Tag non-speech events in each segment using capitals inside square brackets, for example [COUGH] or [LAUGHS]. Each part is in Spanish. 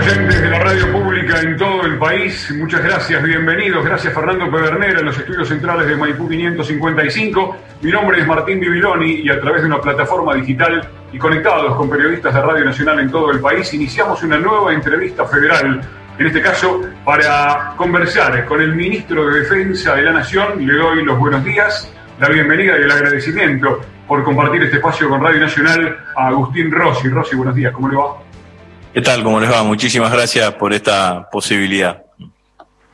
Oyentes de la radio pública en todo el país, muchas gracias, bienvenidos. Gracias Fernando Pedernera en los estudios centrales de Maipú 555. Mi nombre es Martín Bibiloni y a través de una plataforma digital y conectados con periodistas de Radio Nacional en todo el país, iniciamos una nueva entrevista federal. En este caso, para conversar con el ministro de Defensa de la Nación, le doy los buenos días, la bienvenida y el agradecimiento por compartir este espacio con Radio Nacional a Agustín Rossi. Rossi, buenos días, ¿cómo le va? ¿Qué tal? ¿Cómo les va? Muchísimas gracias por esta posibilidad.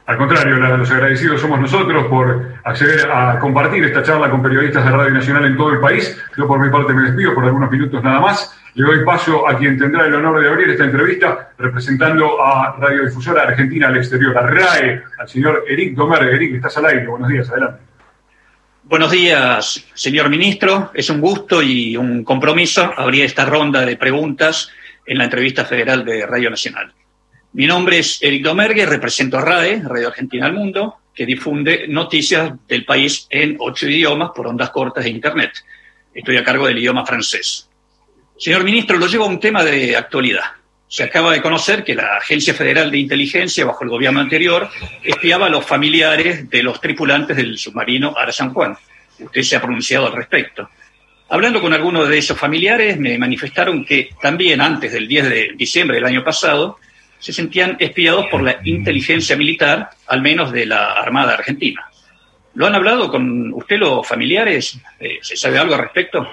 Al contrario, los agradecidos somos nosotros por acceder a compartir esta charla con periodistas de Radio Nacional en todo el país. Yo por mi parte me despido por algunos minutos nada más. Le doy paso a quien tendrá el honor de abrir esta entrevista representando a Radiodifusora Argentina al exterior, a RAE, al señor Eric Domer. Eric, estás al aire. Buenos días, adelante. Buenos días, señor ministro. Es un gusto y un compromiso abrir esta ronda de preguntas en la entrevista federal de Radio Nacional. Mi nombre es Eric Domergue, represento a RAE, Radio Argentina al Mundo, que difunde noticias del país en ocho idiomas por ondas cortas de Internet. Estoy a cargo del idioma francés. Señor ministro, lo llevo a un tema de actualidad. Se acaba de conocer que la Agencia Federal de Inteligencia, bajo el gobierno anterior, espiaba a los familiares de los tripulantes del submarino Ara San Juan. Usted se ha pronunciado al respecto. Hablando con algunos de esos familiares, me manifestaron que también antes del 10 de diciembre del año pasado se sentían espiados por la inteligencia militar, al menos de la Armada Argentina. ¿Lo han hablado con usted los familiares? Eh, ¿Se sabe algo al respecto?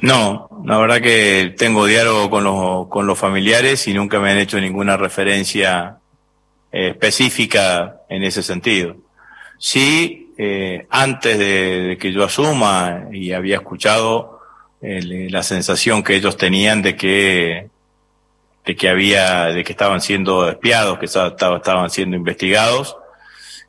No, la verdad que tengo diálogo con los, con los familiares y nunca me han hecho ninguna referencia eh, específica en ese sentido. Sí, eh, antes de, que yo asuma y había escuchado la sensación que ellos tenían de que de que había de que estaban siendo espiados que estaban siendo investigados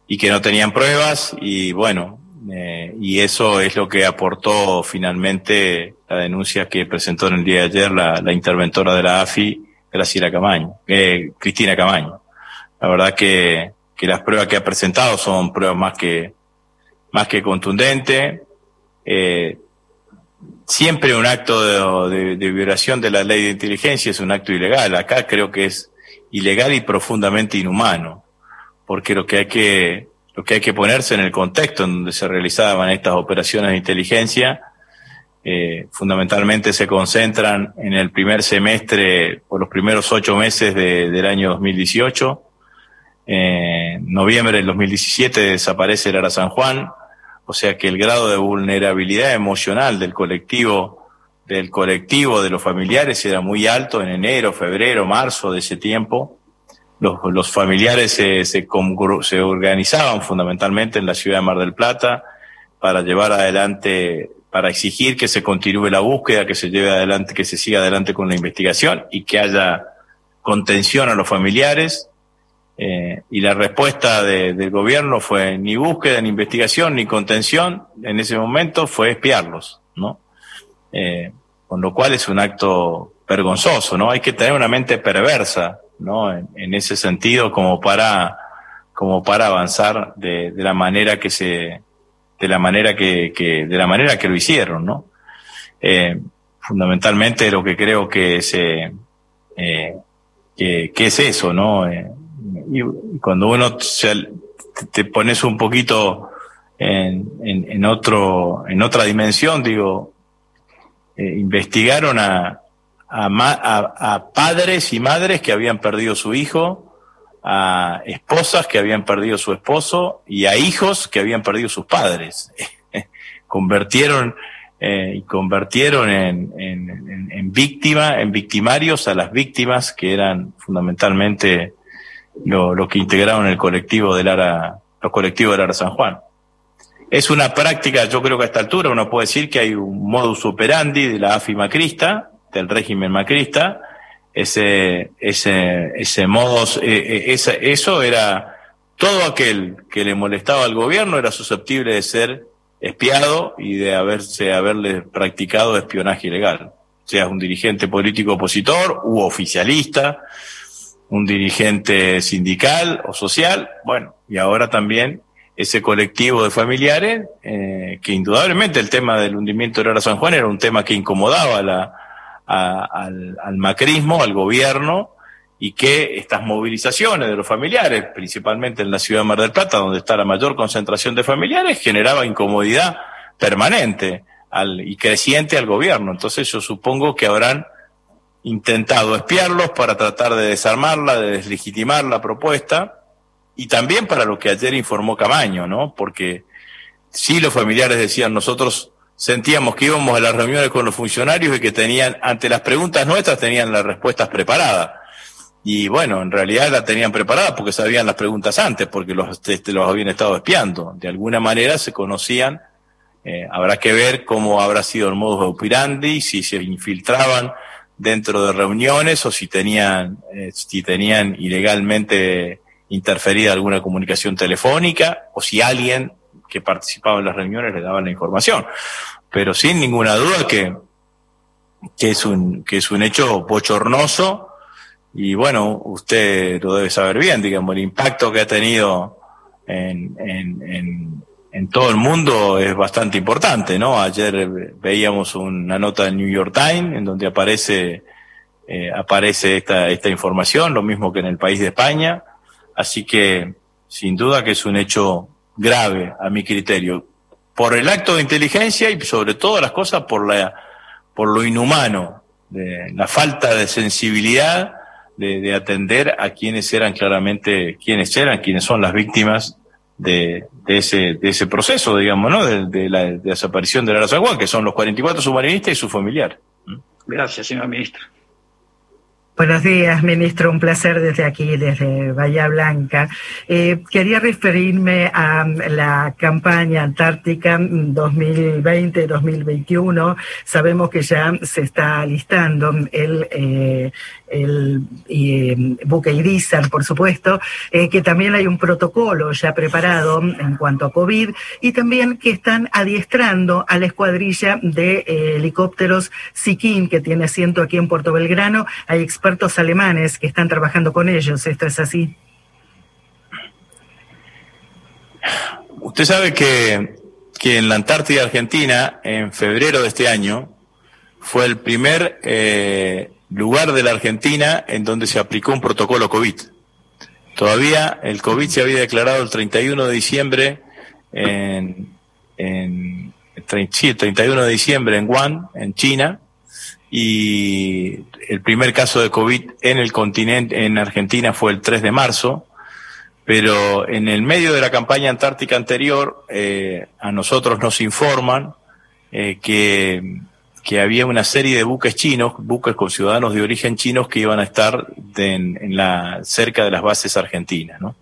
y que no tenían pruebas y bueno eh, y eso es lo que aportó finalmente la denuncia que presentó en el día de ayer la, interventora de la AFI Graciela Camaño eh, Cristina Camaño. La verdad que que las pruebas que ha presentado son pruebas más que más que contundente. Eh, siempre un acto de, violación de la ley de inteligencia es un acto ilegal. Acá creo que es ilegal y profundamente inhumano, porque lo que hay que lo que hay que ponerse en el contexto en donde se realizaban estas operaciones de inteligencia, eh, fundamentalmente se concentran en el primer semestre, por los primeros ocho meses del año 2018. En noviembre del 2017 desaparece el Ara San Juan, o sea que el grado de vulnerabilidad emocional del colectivo, del colectivo de los familiares era muy alto en enero, febrero, marzo de ese tiempo. Los, familiares se, se, se organizaban fundamentalmente en la ciudad de Mar del Plata para llevar adelante, para exigir que se continúe la búsqueda, que se lleve adelante, que se siga adelante con la investigación y que haya contención a los familiares eh, y la respuesta del gobierno fue ni búsqueda, ni investigación, ni contención. En ese momento fue espiarlos, ¿no? Eh, con lo cual es un acto vergonzoso, ¿no? Hay que tener una mente perversa, ¿no? En, ese sentido, como para, como para avanzar de, la manera que se, de la manera que, que, de la manera que lo hicieron, ¿no? Eh, fundamentalmente lo que creo que se, que, que, es eso, ¿no? Y cuando uno te pones un poquito en, en, otro, en otra dimensión, digo, eh, investigaron a, a, a, padres y madres que habían perdido su hijo, a esposas que habían perdido su esposo y a hijos que habían perdido sus padres. [LAUGHS] convirtieron eh, convirtieron en, en, en, en víctima, en victimarios a las víctimas que eran fundamentalmente lo, que integraron el colectivo del ARA, los colectivos del ARA San Juan. Es una práctica, yo creo que a esta altura uno puede decir que hay un modus operandi de la AFI macrista, del régimen macrista, ese, ese, ese modus, eh, eh, eso era, todo aquel que le molestaba al gobierno era susceptible de ser espiado y de haberse, haberle practicado espionaje ilegal, sea un dirigente político opositor u oficialista, un dirigente sindical o social, bueno, y ahora también ese colectivo de familiares, eh, que indudablemente el tema del hundimiento de Ara San Juan era un tema que incomodaba la, al, al macrismo, al gobierno, y que estas movilizaciones de los familiares, principalmente en la ciudad de Mar del Plata, donde está la mayor concentración de familiares, generaba incomodidad permanente al, y creciente al gobierno. Entonces yo supongo que habrán intentado espiarlos para tratar de desarmarla, de deslegitimar la propuesta, y también para lo que ayer informó Camaño, ¿no? Porque sí los familiares decían, nosotros sentíamos que íbamos a las reuniones con los funcionarios y que tenían, ante las preguntas nuestras, tenían las respuestas preparadas. Y bueno, en realidad la tenían preparada porque sabían las preguntas antes, porque los, este, los habían estado espiando. De alguna manera se conocían. Eh, habrá que ver cómo habrá sido el modus operandi, si se infiltraban dentro de reuniones o si tenían, eh, si tenían ilegalmente interferida alguna comunicación telefónica o si alguien que participaba en las reuniones le daba la información. Pero sin ninguna duda que, que es un, que es un hecho bochornoso y bueno, usted lo debe saber bien, digamos, el impacto que ha tenido en, en, en, todo el mundo es bastante importante, ¿no? Ayer veíamos una nota del New York Times en donde aparece, eh, aparece esta, esta información, lo mismo que en el país de España, así que sin duda que es un hecho grave a mi criterio, por el acto de inteligencia y sobre todo las cosas por la, por lo inhumano, de la falta de sensibilidad de, atender a quienes eran claramente, quienes eran, quienes son las víctimas de, de, ese, de ese proceso, digamos, ¿no? De, la desaparición de la Juan, que son los 44 submarinistas y su familiar. Gracias, señor ministro. Buenos días, ministro. Un placer desde aquí, desde Bahía Blanca. Eh, quería referirme a la campaña Antártica 2020-2021. Sabemos que ya se está listando el, eh, el eh, buque Irizar, por supuesto, eh, que también hay un protocolo ya preparado en cuanto a COVID y también que están adiestrando a la escuadrilla de eh, helicópteros Sikin, que tiene asiento aquí en Puerto Belgrano. Hay expertos alemanes que están trabajando con ellos. ¿Esto es así? Usted sabe que, que en la Antártida Argentina, en febrero de este año, fue el primer eh, lugar de la Argentina en donde se aplicó un protocolo COVID. Todavía el COVID se había declarado el 31 de diciembre en, en sí, el 31 de diciembre en Wuhan, en China, y el primer caso de COVID en el continente, en Argentina, fue el 3 de marzo, pero en el medio de la campaña antártica anterior, eh, a nosotros nos informan eh, que que había una serie de buques chinos, buques con ciudadanos de origen chinos que iban a estar en, la, cerca de las bases argentinas, ¿no?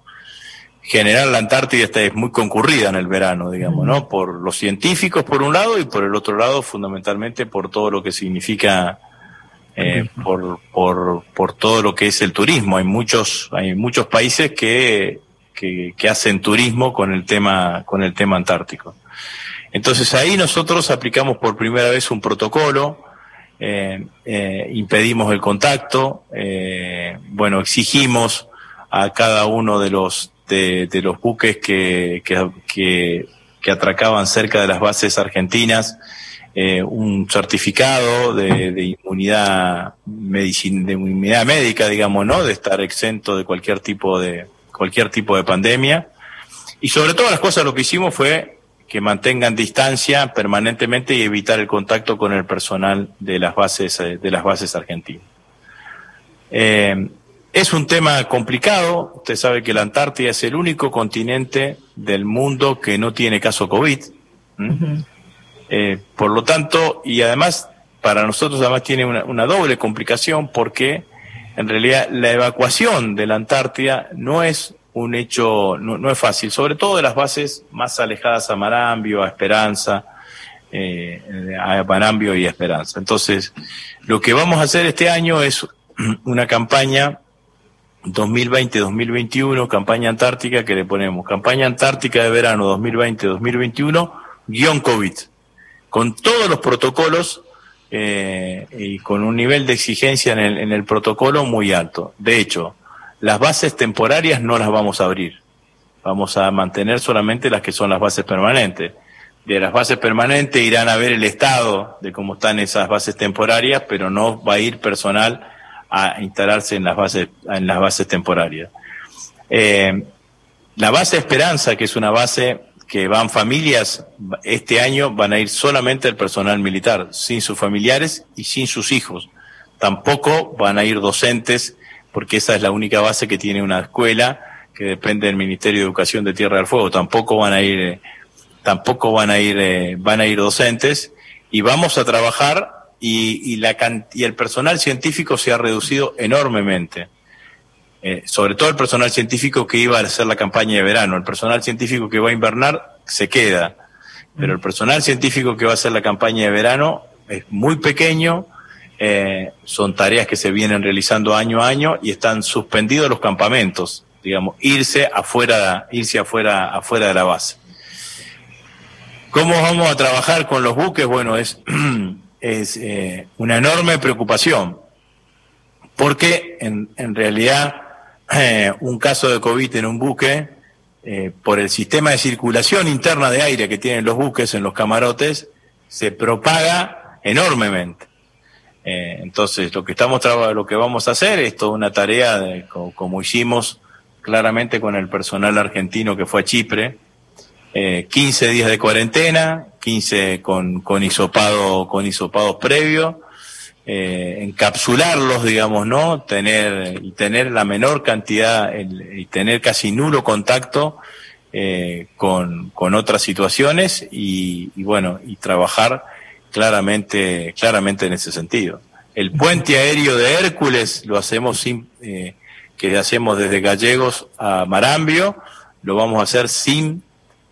general, la Antártida está, es muy concurrida en el verano, digamos, ¿no? Por los científicos por un lado y por el otro lado fundamentalmente por todo lo que significa, eh, por, por, por todo lo que es el turismo. Hay muchos, hay muchos países que, que, que hacen turismo con el tema, con el tema antártico. Entonces ahí nosotros aplicamos por primera vez un protocolo, eh, eh, impedimos el contacto, eh, bueno, exigimos a cada uno de los de, los buques que, que, atracaban cerca de las bases argentinas un certificado de, inmunidad de inmunidad médica, digamos, ¿no? De estar exento de cualquier tipo de cualquier tipo de pandemia. Y sobre todas las cosas lo que hicimos fue que mantengan distancia permanentemente y evitar el contacto con el personal de las bases, eh, de las bases argentinas. Eh, es un tema complicado. Usted sabe que la Antártida es el único continente del mundo que no tiene caso COVID. Eh, por lo tanto, y además, para nosotros además tiene una, una doble complicación porque en realidad la evacuación de la Antártida no es un hecho, no, es fácil, sobre todo de las bases más alejadas a Marambio, a Esperanza, eh, a Marambio y a Esperanza. Entonces, lo que vamos a hacer este año es [CLEARS THROAT] una campaña 2020-2021, campaña antártica que le ponemos, campaña antártica de verano 2020-2021, guion COVID, con todos los protocolos eh, y con un nivel de exigencia en el, en el protocolo muy alto. De hecho, las bases temporarias no las vamos a abrir. Vamos a mantener solamente las que son las bases permanentes. de las bases permanentes, irán a ver el estado de cómo están esas bases temporarias, pero no va a ir personal a instalarse en las bases, en las bases temporarias. Eh, la base Esperanza, que es una base que van familias, este año van a ir solamente el personal militar, sin sus familiares y sin sus hijos. Tampoco van a ir docentes, porque esa es la única base que tiene una escuela que depende del Ministerio de Educación de Tierra del Fuego. Tampoco van a ir eh, tampoco van a ir, eh, van a ir docentes y vamos a trabajar y, y, la, y el personal científico se ha reducido enormemente. Eh, sobre todo el personal científico que iba a hacer la campaña de verano. El personal científico que va a invernar se queda, pero el personal científico que va a hacer la campaña de verano es muy pequeño, eh, son tareas que se vienen realizando año a año y están suspendidos los campamentos, digamos, irse afuera, irse afuera, afuera de la base. ¿Cómo vamos a trabajar con los buques? Bueno, es, [CLEARS THROAT] es eh, una enorme preocupación, porque en, en realidad eh, un caso de COVID en un buque, por el sistema de circulación interna de aire que tienen los buques en los camarotes, se propaga enormemente. Eh, entonces, lo que estamos lo que vamos a hacer es toda una tarea, de, como, como hicimos claramente con el personal argentino que fue a Chipre, eh, 15 días de cuarentena, 15 con, con hisopado, con hisopados previos, eh, encapsularlos, digamos, ¿no? Tener, y tener la menor cantidad, el, y tener casi nulo contacto, eh, con, con otras situaciones y, y, bueno, y trabajar claramente, claramente en ese sentido. El puente aéreo de Hércules lo hacemos sin, eh, que hacemos desde Gallegos a Marambio, lo vamos a hacer sin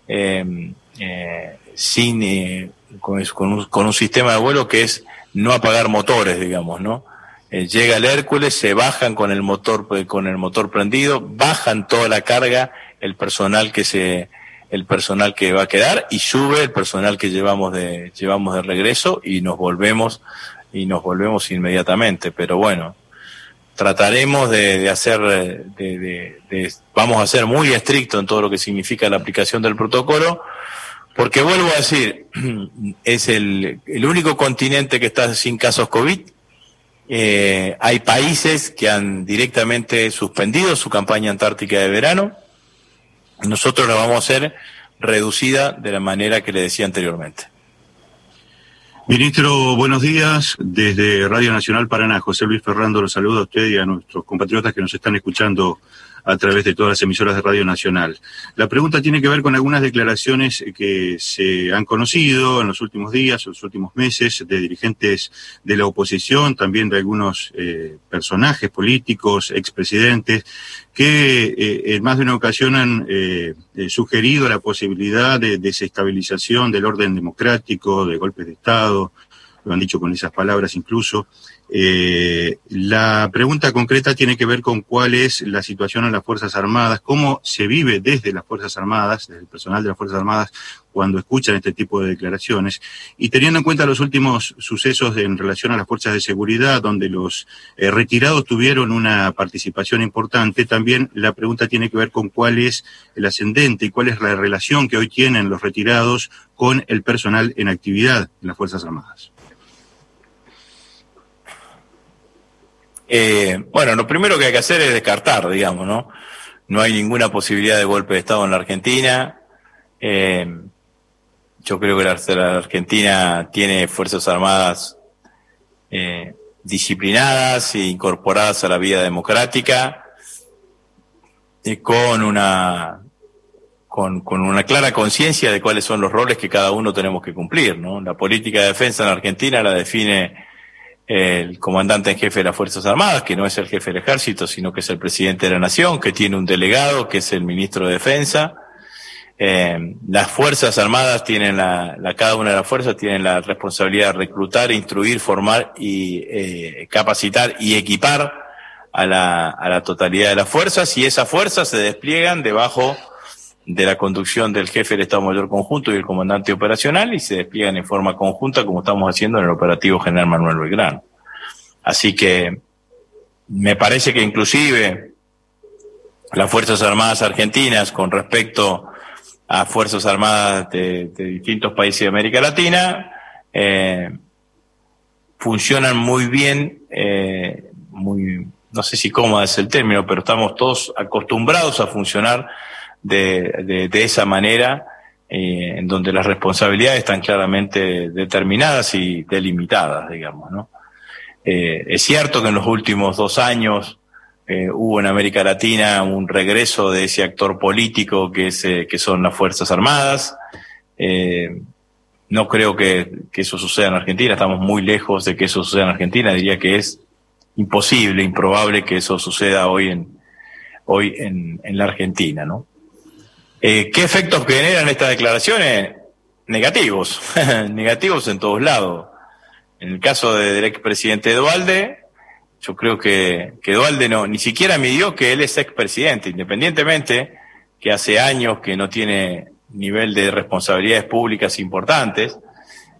eh, eh, sin, eh, con, con, un, con, un, sistema de vuelo que es no apagar motores, digamos, ¿no? Eh, llega el Hércules, se bajan con el motor, con el motor prendido, bajan toda la carga, el personal que se, el personal que va a quedar y sube el personal que llevamos de, llevamos de regreso y nos volvemos, y nos volvemos inmediatamente. Pero bueno, trataremos de, de hacer, de, de, de, vamos a ser muy estrictos en todo lo que significa la aplicación del protocolo, porque vuelvo a decir, [CLEARS THROAT] es el, el único continente que está sin casos COVID. Eh, hay países que han directamente suspendido su campaña antártica de verano. Nosotros la vamos a hacer reducida de la manera que le decía anteriormente. Ministro, buenos días. Desde Radio Nacional Paraná, José Luis Ferrando los saluda a usted y a nuestros compatriotas que nos están escuchando a través de todas las emisoras de Radio Nacional. La pregunta tiene que ver con algunas declaraciones que se han conocido en los últimos días, en los últimos meses, de dirigentes de la oposición, también de algunos eh, personajes políticos, expresidentes, que eh, en más de una ocasión han eh, sugerido la posibilidad de desestabilización del orden democrático, de golpes de Estado, lo han dicho con esas palabras incluso, eh, la pregunta concreta tiene que ver con cuál es la situación en las Fuerzas Armadas, cómo se vive desde las Fuerzas Armadas, desde el personal de las Fuerzas Armadas, cuando escuchan este tipo de declaraciones. Y teniendo en cuenta los últimos sucesos en relación a las fuerzas de seguridad, donde los eh, retirados tuvieron una participación importante, también la pregunta tiene que ver con cuál es el ascendente y cuál es la relación que hoy tienen los retirados con el personal en actividad en las Fuerzas Armadas. Eh, bueno, lo primero que hay que hacer es descartar, digamos, ¿no? No hay ninguna posibilidad de golpe de Estado en la Argentina. Eh, yo creo que la, Argentina tiene Fuerzas Armadas eh, disciplinadas e incorporadas a la vida democrática y con una con, con una clara conciencia de cuáles son los roles que cada uno tenemos que cumplir, ¿no? La política de defensa en la Argentina la define el comandante en jefe de las Fuerzas Armadas, que no es el jefe del ejército, sino que es el presidente de la nación, que tiene un delegado, que es el ministro de Defensa. Eh, las Fuerzas Armadas tienen la, la, cada una de las fuerzas tienen la responsabilidad de reclutar, instruir, formar y eh, capacitar y equipar a la, a la totalidad de las fuerzas y esas fuerzas se despliegan debajo de la conducción del jefe del Estado Mayor Conjunto y el comandante operacional y se despliegan en forma conjunta como estamos haciendo en el operativo general Manuel Belgrano. Así que me parece que inclusive las Fuerzas Armadas Argentinas con respecto a Fuerzas Armadas de, distintos países de América Latina. Eh, funcionan muy bien, eh, muy, no sé si cómoda es el término, pero estamos todos acostumbrados a funcionar de, de, esa manera, eh, en donde las responsabilidades están claramente determinadas y delimitadas, digamos, ¿no? Eh, es cierto que en los últimos dos años eh, hubo en América Latina un regreso de ese actor político que, es, que son las Fuerzas Armadas. no creo que, que, eso suceda en Argentina, estamos muy lejos de que eso suceda en Argentina, diría que es imposible, improbable que eso suceda hoy en, hoy en, en la Argentina, ¿no? Eh, ¿Qué efectos generan estas declaraciones? Negativos, [LAUGHS] negativos en todos lados. En el caso del expresidente Dualde, yo creo que, que no, ni siquiera midió que él es expresidente, independientemente que hace años que no tiene nivel de responsabilidades públicas importantes,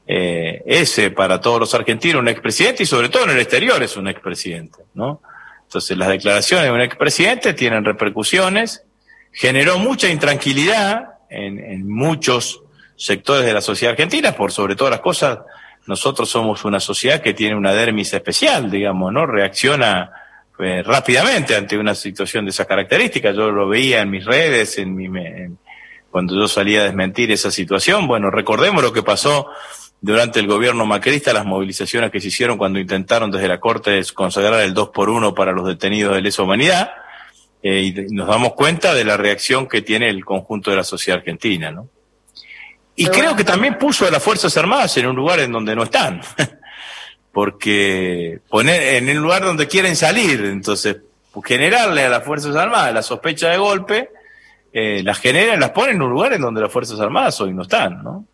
eh, ese para todos los argentinos un expresidente y sobre todo en el exterior es un expresidente, ¿no? Entonces las declaraciones de un expresidente tienen repercusiones generó mucha intranquilidad en, muchos sectores de la sociedad argentina, por sobre todas las cosas, nosotros somos una sociedad que tiene una dermis especial, digamos, ¿no? Reacciona eh, rápidamente ante una situación de esa característica. Yo lo veía en mis redes, en mi, cuando yo salía a desmentir esa situación. Bueno, recordemos lo que pasó durante el gobierno macrista, las movilizaciones que se hicieron cuando intentaron desde la Corte consagrar el 2 por 1 para los detenidos de lesa humanidad eh, y nos damos cuenta de la reacción que tiene el conjunto de la sociedad argentina, ¿no? Y creo que también puso a las Fuerzas Armadas en un lugar en donde no están, [LAUGHS] porque poner en el lugar donde quieren salir, entonces generarle a las Fuerzas Armadas la sospecha de golpe, eh, las generan, las ponen en un lugar en donde las Fuerzas Armadas hoy no están, ¿no?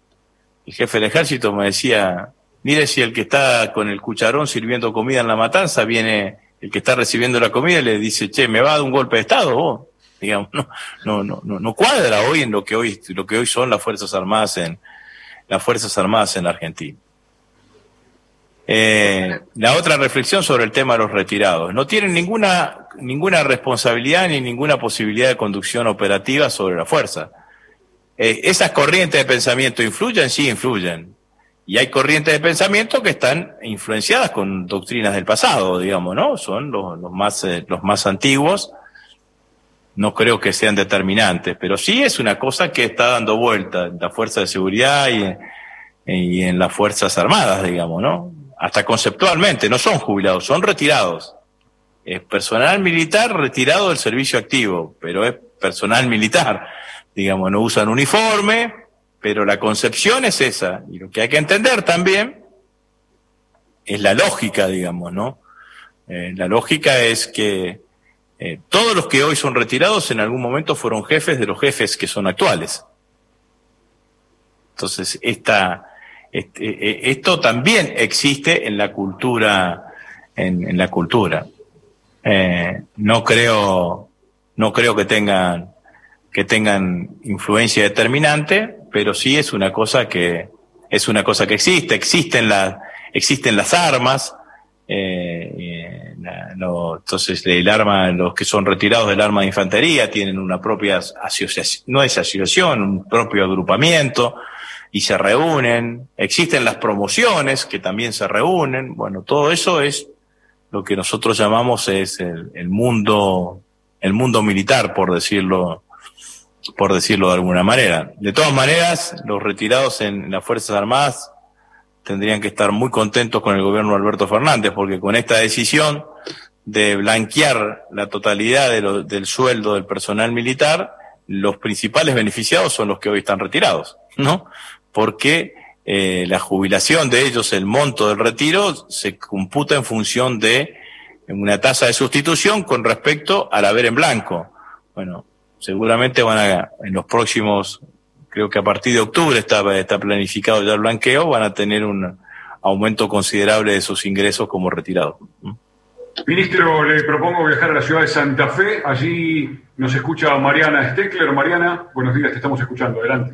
El jefe del ejército me decía, mire si el que está con el cucharón sirviendo comida en la matanza viene el que está recibiendo la comida le dice, che, me va a dar un golpe de Estado vos. Digamos, no, no, no, no, cuadra hoy en lo que hoy, lo que hoy son las Fuerzas Armadas en, las Fuerzas Armadas en Argentina. Eh, la otra reflexión sobre el tema de los retirados. No tienen ninguna, ninguna responsabilidad ni ninguna posibilidad de conducción operativa sobre la fuerza. Eh, esas corrientes de pensamiento influyen, sí influyen. Y hay corrientes de pensamiento que están influenciadas con doctrinas del pasado, digamos, ¿no? Son los, más, eh, los más antiguos. No creo que sean determinantes, pero sí es una cosa que está dando vuelta en la fuerza de seguridad y, y en las fuerzas armadas, digamos, ¿no? Hasta conceptualmente, no son jubilados, son retirados. Es personal militar retirado del servicio activo, pero es personal militar. Digamos, no usan uniforme, pero la concepción es esa. Y lo que hay que entender también es la lógica, digamos, ¿no? Eh, la lógica es que eh, todos los que hoy son retirados en algún momento fueron jefes de los jefes que son actuales. Entonces, esta, este, e, esto también existe en la cultura, en, la cultura. Eh, no creo, no creo que tengan, que tengan influencia determinante, pero sí es una cosa que es una cosa que existe, existen las existen las armas, eh, eh entonces el arma, los que son retirados del arma de infantería tienen una propia asociación, no es asociación, un propio agrupamiento y se reúnen, existen las promociones que también se reúnen, bueno, todo eso es lo que nosotros llamamos es el, el mundo, el mundo militar, por decirlo, por decirlo de alguna manera. De todas maneras, los retirados en las Fuerzas Armadas tendrían que estar muy contentos con el gobierno de Alberto Fernández, porque con esta decisión de blanquear la totalidad del sueldo del personal militar, los principales beneficiados son los que hoy están retirados, ¿no? Porque eh, la jubilación de ellos, el monto del retiro, se computa en función de una tasa de sustitución con respecto al haber en blanco. Bueno, seguramente van a, en los próximos, creo que a partir de octubre está, está planificado ya el blanqueo, van a tener un aumento considerable de sus ingresos como retirados. Ministro, le propongo viajar a la ciudad de Santa Fe. Allí nos escucha Mariana Steckler. Mariana, buenos días, te estamos escuchando. Adelante.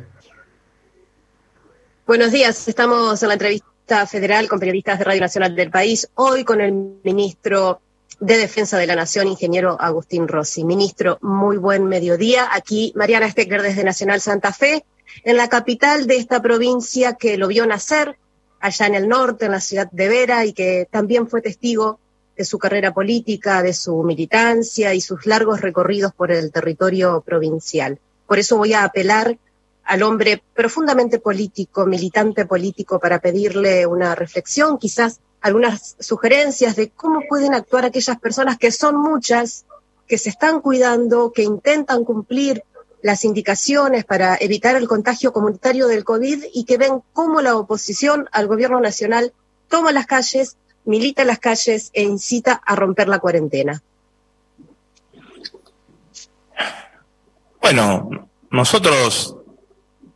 Buenos días, estamos en la entrevista federal con periodistas de Radio Nacional del país. Hoy con el ministro de Defensa de la Nación, ingeniero Agustín Rossi. Ministro, muy buen mediodía. Aquí Mariana Stecker desde Nacional Santa Fe, en la capital de esta provincia que lo vio nacer, allá en el norte, en la ciudad de Vera, y que también fue testigo de su carrera política, de su militancia y sus largos recorridos por el territorio provincial. Por eso voy a apelar al hombre profundamente político, militante político, para pedirle una reflexión, quizás algunas sugerencias de cómo pueden actuar aquellas personas que son muchas, que se están cuidando, que intentan cumplir las indicaciones para evitar el contagio comunitario del COVID y que ven cómo la oposición al gobierno nacional toma las calles, milita las calles e incita a romper la cuarentena. Bueno, nosotros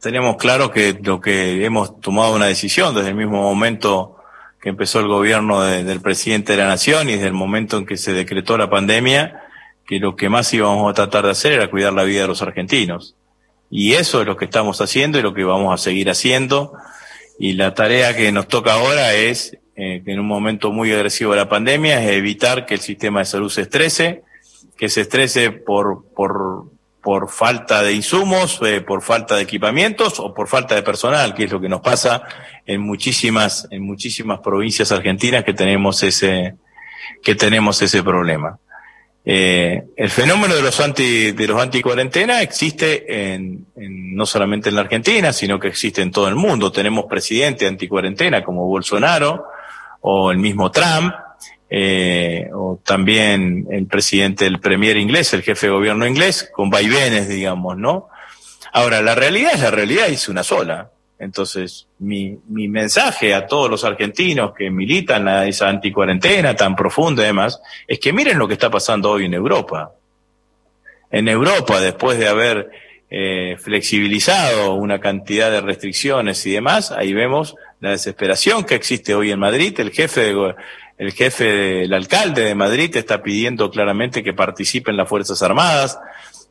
tenemos claro que lo que hemos tomado una decisión desde el mismo momento que empezó el gobierno del presidente de la nación y desde el momento en que se decretó la pandemia, que lo que más íbamos a tratar de hacer era cuidar la vida de los argentinos. Y eso es lo que estamos haciendo y lo que vamos a seguir haciendo. Y la tarea que nos toca ahora es, eh, en un momento muy agresivo de la pandemia, es evitar que el sistema de salud se estrese, que se estrese por, por, por falta de insumos, eh, por falta de equipamientos o por falta de personal, que es lo que nos pasa en muchísimas, en muchísimas provincias argentinas que tenemos ese, que tenemos ese problema. Eh, el fenómeno de los anti, de los anticuarentena existe en, no solamente en la Argentina, sino que existe en todo el mundo. Tenemos presidente anticuarentena como Bolsonaro o el mismo Trump, eh, o también el presidente, el premier inglés, el jefe de gobierno inglés, con vaivenes, digamos, ¿no? Ahora, la realidad es la realidad, es una sola. Entonces, mi, mi mensaje a todos los argentinos que militan a esa anticuarentena tan profunda y demás, es que miren lo que está pasando hoy en Europa. En Europa, después de haber eh, flexibilizado una cantidad de restricciones y demás, ahí vemos la desesperación que existe hoy en Madrid. El jefe de, el jefe del alcalde de Madrid está pidiendo claramente que participen las Fuerzas Armadas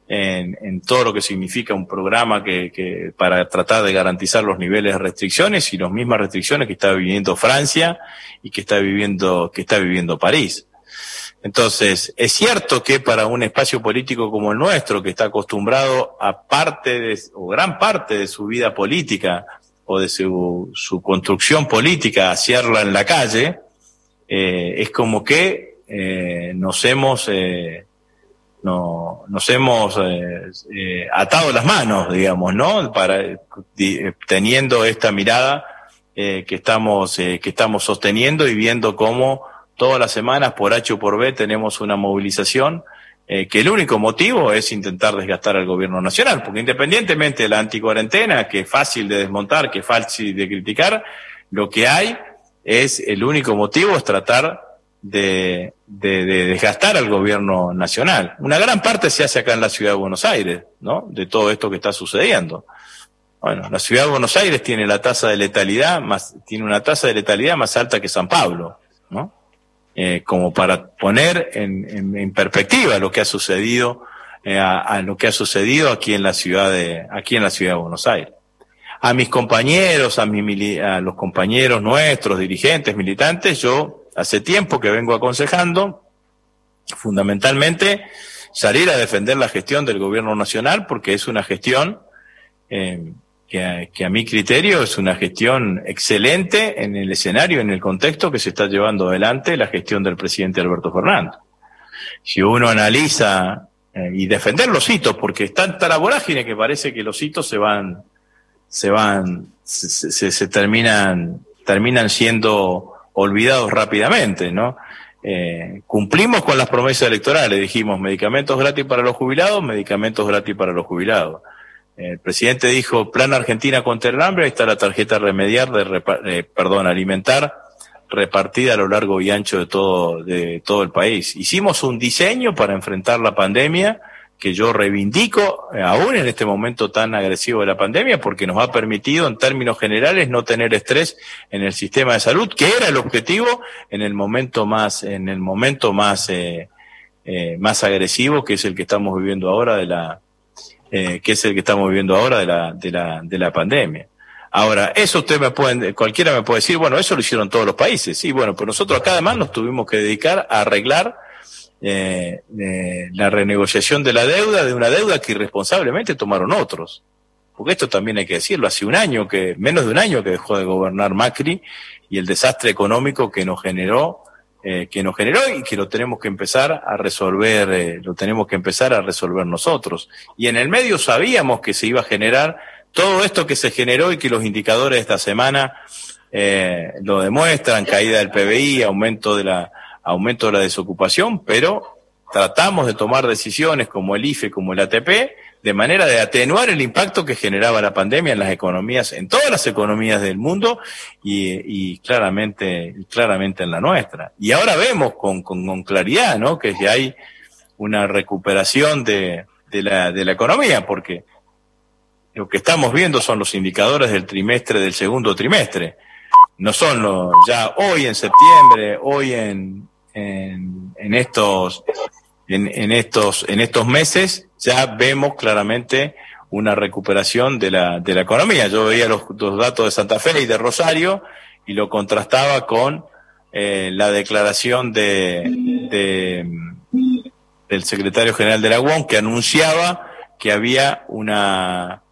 en, en todo lo que significa un programa que, que, para tratar de garantizar los niveles de restricciones y las mismas restricciones que está viviendo Francia y que está viviendo, que está viviendo París. Entonces, es cierto que para un espacio político como el nuestro, que está acostumbrado a parte de, o gran parte de su vida política o de su, su construcción política, hacerla en la calle, eh, es como que eh, nos hemos eh, no, nos hemos eh, atado las manos, digamos, ¿no? Para teniendo esta mirada que estamos que estamos sosteniendo y viendo cómo todas las semanas por H o por B tenemos una movilización que el único motivo es intentar desgastar al gobierno nacional, porque independientemente de la anticuarentena, que es fácil de desmontar, que es fácil de criticar, lo que hay es el único motivo es tratar de, de, de, desgastar al gobierno nacional. Una gran parte se hace acá en la ciudad de Buenos Aires, ¿no? De todo esto que está sucediendo. Bueno, la ciudad de Buenos Aires tiene la tasa de letalidad más, tiene una tasa de letalidad más alta que San Pablo, ¿no? Eh, como para poner en, en, perspectiva lo que ha sucedido, eh, a, lo que ha sucedido aquí en la ciudad de, aquí en la ciudad de Buenos Aires a mis compañeros, a, mi, a los compañeros nuestros, dirigentes, militantes, yo hace tiempo que vengo aconsejando, fundamentalmente, salir a defender la gestión del gobierno nacional, porque es una gestión eh, que, a mi criterio es una gestión excelente en el escenario, en el contexto que se está llevando adelante la gestión del presidente Alberto Fernández. Si uno analiza eh, y defender los hitos, porque es tanta la vorágine que parece que los hitos se van se van, se, se, se terminan, terminan siendo olvidados rápidamente, ¿no? Eh, cumplimos con las promesas electorales, dijimos medicamentos gratis para los jubilados, medicamentos gratis para los jubilados. El presidente dijo Plan Argentina contra el hambre, ahí está la tarjeta remediar, de, eh, perdón, alimentar, repartida a lo largo y ancho de todo, de todo el país. Hicimos un diseño para enfrentar la pandemia, que yo reivindico eh, aún en este momento tan agresivo de la pandemia porque nos ha permitido en términos generales no tener estrés en el sistema de salud que era el objetivo en el momento más en el momento más eh, eh, más agresivo que es el que estamos viviendo ahora de la eh, que es el que estamos viviendo ahora de la de la de la pandemia Ahora, eso usted me puede, cualquiera me puede decir, bueno, eso lo hicieron todos los países. Sí, bueno, pero nosotros acá además nos tuvimos que dedicar a arreglar eh, la renegociación de la deuda, de una deuda que irresponsablemente tomaron otros. Porque esto también hay que decirlo, hace un año que, menos de un año que dejó de gobernar Macri y el desastre económico que nos generó, eh, que nos generó y que lo tenemos que empezar a resolver, eh, lo tenemos que empezar a resolver nosotros. Y en el medio sabíamos que se iba a generar todo esto que se generó y que los indicadores de esta semana eh, lo demuestran, caída del PBI, aumento de la, aumento de la desocupación, pero tratamos de tomar decisiones como el IFE, como el ATP, de manera de atenuar el impacto que generaba la pandemia en las economías, en todas las economías del mundo y, claramente, claramente en la nuestra. Y ahora vemos con, con, claridad, ¿no? Que ya hay una recuperación de, de, la, de la economía, porque lo que estamos viendo son los indicadores del trimestre, del segundo trimestre. No son los, ya hoy en septiembre, hoy en, en, en estos, en, en, estos, en estos meses, ya vemos claramente una recuperación de la, de la economía. Yo veía los, datos de Santa Fe y de Rosario y lo contrastaba con eh, la declaración de, de, del secretario general de la UON que anunciaba que había una,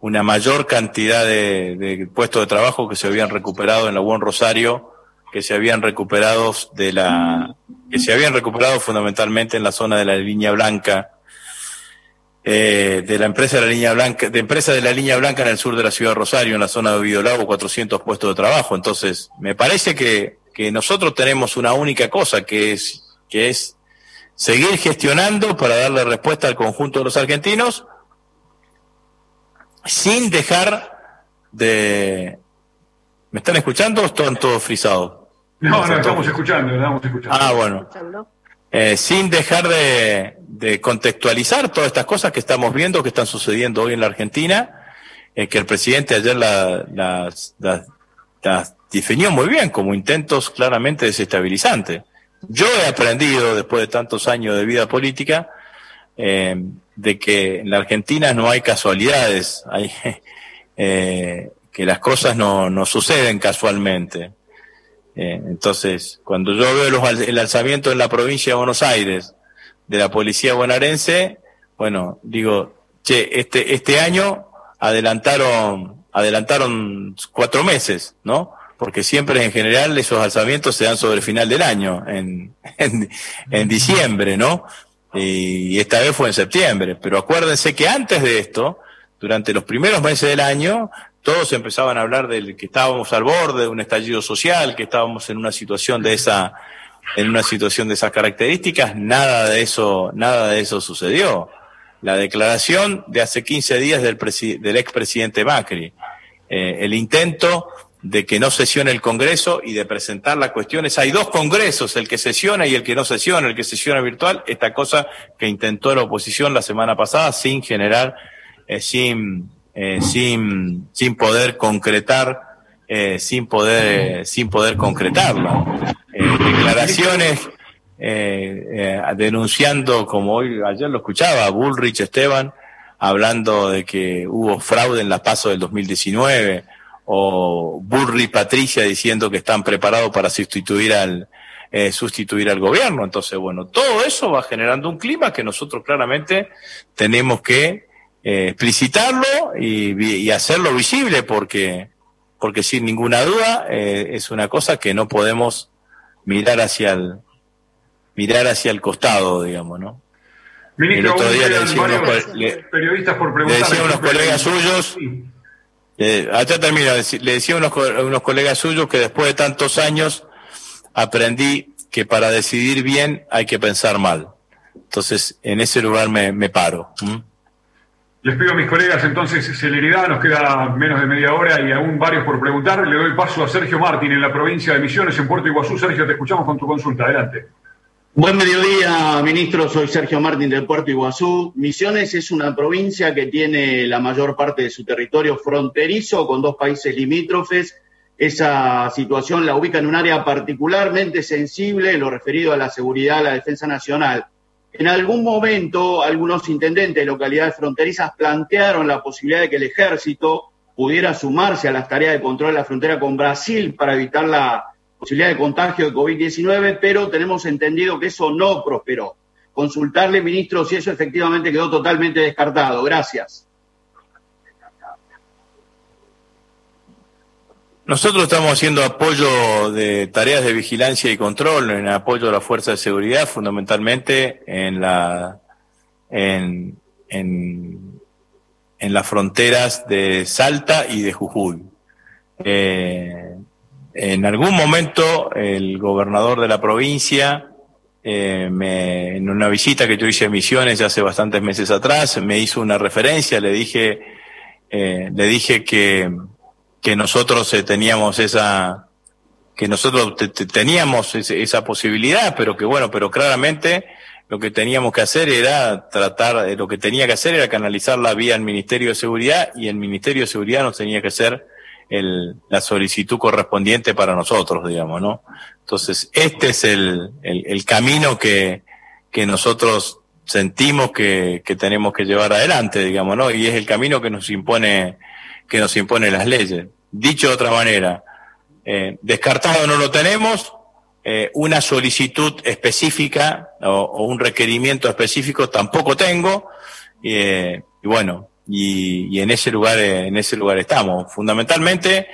una mayor cantidad de, de, puestos de trabajo que se habían recuperado en la UON Rosario, que se habían recuperado de la, que se habían recuperado fundamentalmente en la zona de la línea blanca eh, de la empresa de la línea blanca, de empresa de la línea blanca en el sur de la ciudad de Rosario, en la zona de Lago, 400 puestos de trabajo. Entonces, me parece que, que nosotros tenemos una única cosa, que es, que es seguir gestionando para darle respuesta al conjunto de los argentinos, sin dejar de... ¿Me están escuchando o están todos frisados? No, no, estamos escuchando, estamos escuchando. Ah, bueno. Eh, sin dejar de, de, contextualizar todas estas cosas que estamos viendo, que están sucediendo hoy en la Argentina, eh, que el presidente ayer las la, la, definió muy bien como intentos claramente desestabilizantes. Yo he aprendido, después de tantos años de vida política, eh, de que en la Argentina no hay casualidades, hay, [LAUGHS] eh, que las cosas no, no suceden casualmente. Eh, entonces, cuando yo veo los, el alzamiento en la provincia de Buenos Aires de la policía bonaerense, bueno, digo, che, este, este año adelantaron, adelantaron cuatro meses, ¿no? Porque siempre en general esos alzamientos se dan sobre el final del año, en, [LAUGHS] en, en diciembre, ¿no? Y esta vez fue en septiembre. Pero acuérdense que antes de esto, durante los primeros meses del año, todos empezaban a hablar de que estábamos al borde de un estallido social, que estábamos en una situación de esa, en una situación de esas características, nada de eso, nada de eso sucedió. La declaración de hace 15 días del, del expresidente Macri, eh, el intento de que no sesione el Congreso y de presentar las cuestiones. Hay dos congresos, el que sesiona y el que no sesiona, el que sesiona virtual, esta cosa que intentó la oposición la semana pasada sin generar, eh, sin, eh, sin, sin poder concretar, eh, sin poder, sin poder concretarla. Eh, declaraciones eh, denunciando, como hoy, ayer lo escuchaba, Bullrich Esteban, hablando de que hubo fraude en la paso del 2019, o Bullrich Patricia diciendo que están preparados para sustituir al, eh, sustituir al gobierno. Entonces, bueno, todo eso va generando un clima que nosotros claramente tenemos que eh, explicitarlo y, y, hacerlo visible porque, porque sin ninguna duda eh, es una cosa que no podemos mirar hacia el, mirar hacia el costado, digamos, ¿no? Ministro, el otro día le decía unos, le, periodistas por preguntar. Le decía unos colegas suyos, eh, allá termino, le decía unos, unos colegas suyos que después de tantos años aprendí que para decidir bien hay que pensar mal. Entonces, en ese lugar me, me paro. ¿Mm? Les pido a mis colegas entonces celeridad, nos queda menos de media hora y aún varios por preguntar. Le doy paso a Sergio Martín en la provincia de Misiones, en Puerto Iguazú. Sergio, te escuchamos con tu consulta. Adelante. Buen mediodía, ministro. Soy Sergio Martín del Puerto Iguazú. Misiones es una provincia que tiene la mayor parte de su territorio fronterizo con dos países limítrofes. Esa situación la ubica en un área particularmente sensible en lo referido a la seguridad, a la defensa nacional. En algún momento, algunos intendentes de localidades fronterizas plantearon la posibilidad de que el ejército pudiera sumarse a las tareas de control de la frontera con Brasil para evitar la, posibilidad de contagio de COVID-19, pero tenemos entendido que eso no prosperó. Consultarle, ministro, si eso efectivamente quedó totalmente descartado. Gracias. Nosotros estamos haciendo apoyo de tareas de vigilancia y control, en apoyo a la fuerza de seguridad, fundamentalmente en la en, en, en las fronteras de Salta y de Jujuy. Eh, en algún momento el gobernador de la provincia, eh, me, en una visita que yo hice a Misiones hace bastantes meses atrás, me hizo una referencia, le dije, eh, le dije que que nosotros eh, teníamos esa, que nosotros teníamos esa posibilidad, pero que bueno, pero claramente lo que teníamos que hacer era tratar, eh, lo que tenía que hacer era canalizar la vía al Ministerio de Seguridad y el Ministerio de Seguridad nos tenía que hacer el, la solicitud correspondiente para nosotros, digamos, ¿no? Entonces, este es el, el, el camino que, que nosotros sentimos que, que tenemos que llevar adelante, digamos, ¿no? Y es el camino que nos impone que nos impone las leyes. Dicho de otra manera, eh, descartado no lo tenemos, eh, una solicitud específica o, un requerimiento específico tampoco tengo, eh, y bueno, y, en ese lugar, en ese lugar estamos. Fundamentalmente,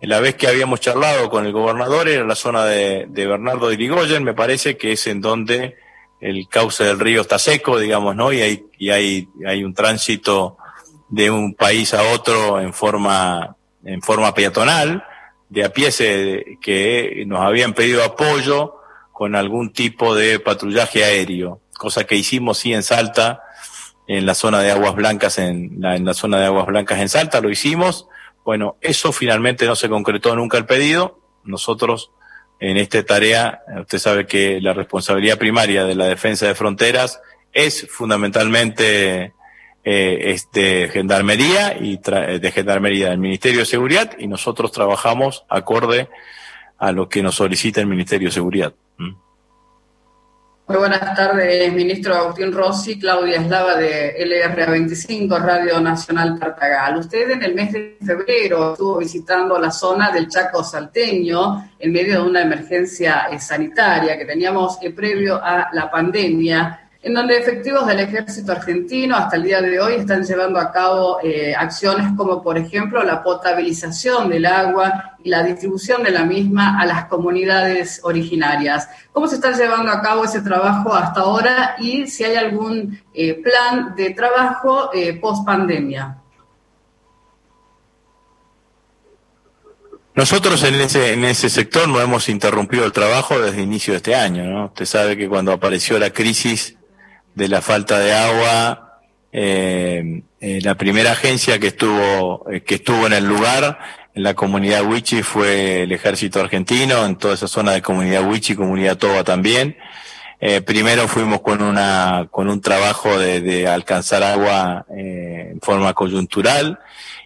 la vez que habíamos charlado con el gobernador era la zona de, Bernardo de Irigoyen, me parece que es en donde el cauce del río está seco, digamos, ¿no? Y hay, y hay, hay un tránsito de un país a otro en forma, en forma peatonal, de a pie se, que nos habían pedido apoyo con algún tipo de patrullaje aéreo, cosa que hicimos sí en Salta, en la zona de aguas blancas, en la, en la zona de aguas blancas en Salta, lo hicimos. Bueno, eso finalmente no se concretó nunca el pedido. Nosotros en esta tarea, usted sabe que la responsabilidad primaria de la defensa de fronteras es fundamentalmente eh, de Gendarmería y de Gendarmería del Ministerio de Seguridad y nosotros trabajamos acorde a lo que nos solicita el Ministerio de Seguridad. Muy buenas tardes, ministro Agustín Rossi, Claudia Eslava de LRA25, Radio Nacional Tartagal. Usted en el mes de febrero estuvo visitando la zona del Chaco Salteño en medio de una emergencia eh, sanitaria que teníamos eh, previo a la pandemia en donde efectivos del ejército argentino hasta el día de hoy están llevando a cabo eh, acciones como, por ejemplo, la potabilización del agua y la distribución de la misma a las comunidades originarias. ¿Cómo se está llevando a cabo ese trabajo hasta ahora y si hay algún eh, plan de trabajo eh, post pandemia? Nosotros en ese, en ese sector no hemos interrumpido el trabajo desde el inicio de este año, ¿no? Usted sabe que cuando apareció la crisis de la falta de agua. Eh, eh, la primera agencia que estuvo, eh, que estuvo en el lugar, en la comunidad Wichi, fue el ejército argentino, en toda esa zona de comunidad Wichi, comunidad Toba también. primero fuimos con una, con un trabajo de, de alcanzar agua en forma coyuntural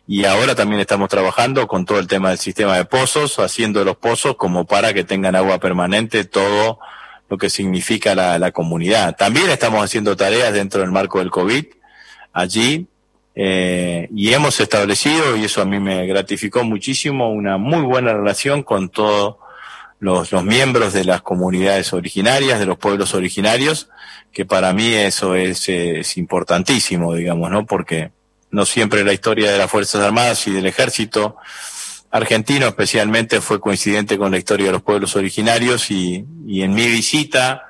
y ahora también estamos trabajando con todo el tema del sistema de pozos, haciendo los pozos como para que tengan agua permanente todo lo que significa la, comunidad. También estamos haciendo tareas dentro del marco del COVID allí eh, y hemos establecido, y eso a mí me gratificó muchísimo, una muy buena relación con todos los, miembros de las comunidades originarias, de los pueblos originarios, que para mí eso es, es importantísimo, digamos, ¿no? Porque no siempre la historia de las Fuerzas Armadas y del Ejército argentino especialmente fue coincidente con la historia de los pueblos originarios y, y en mi visita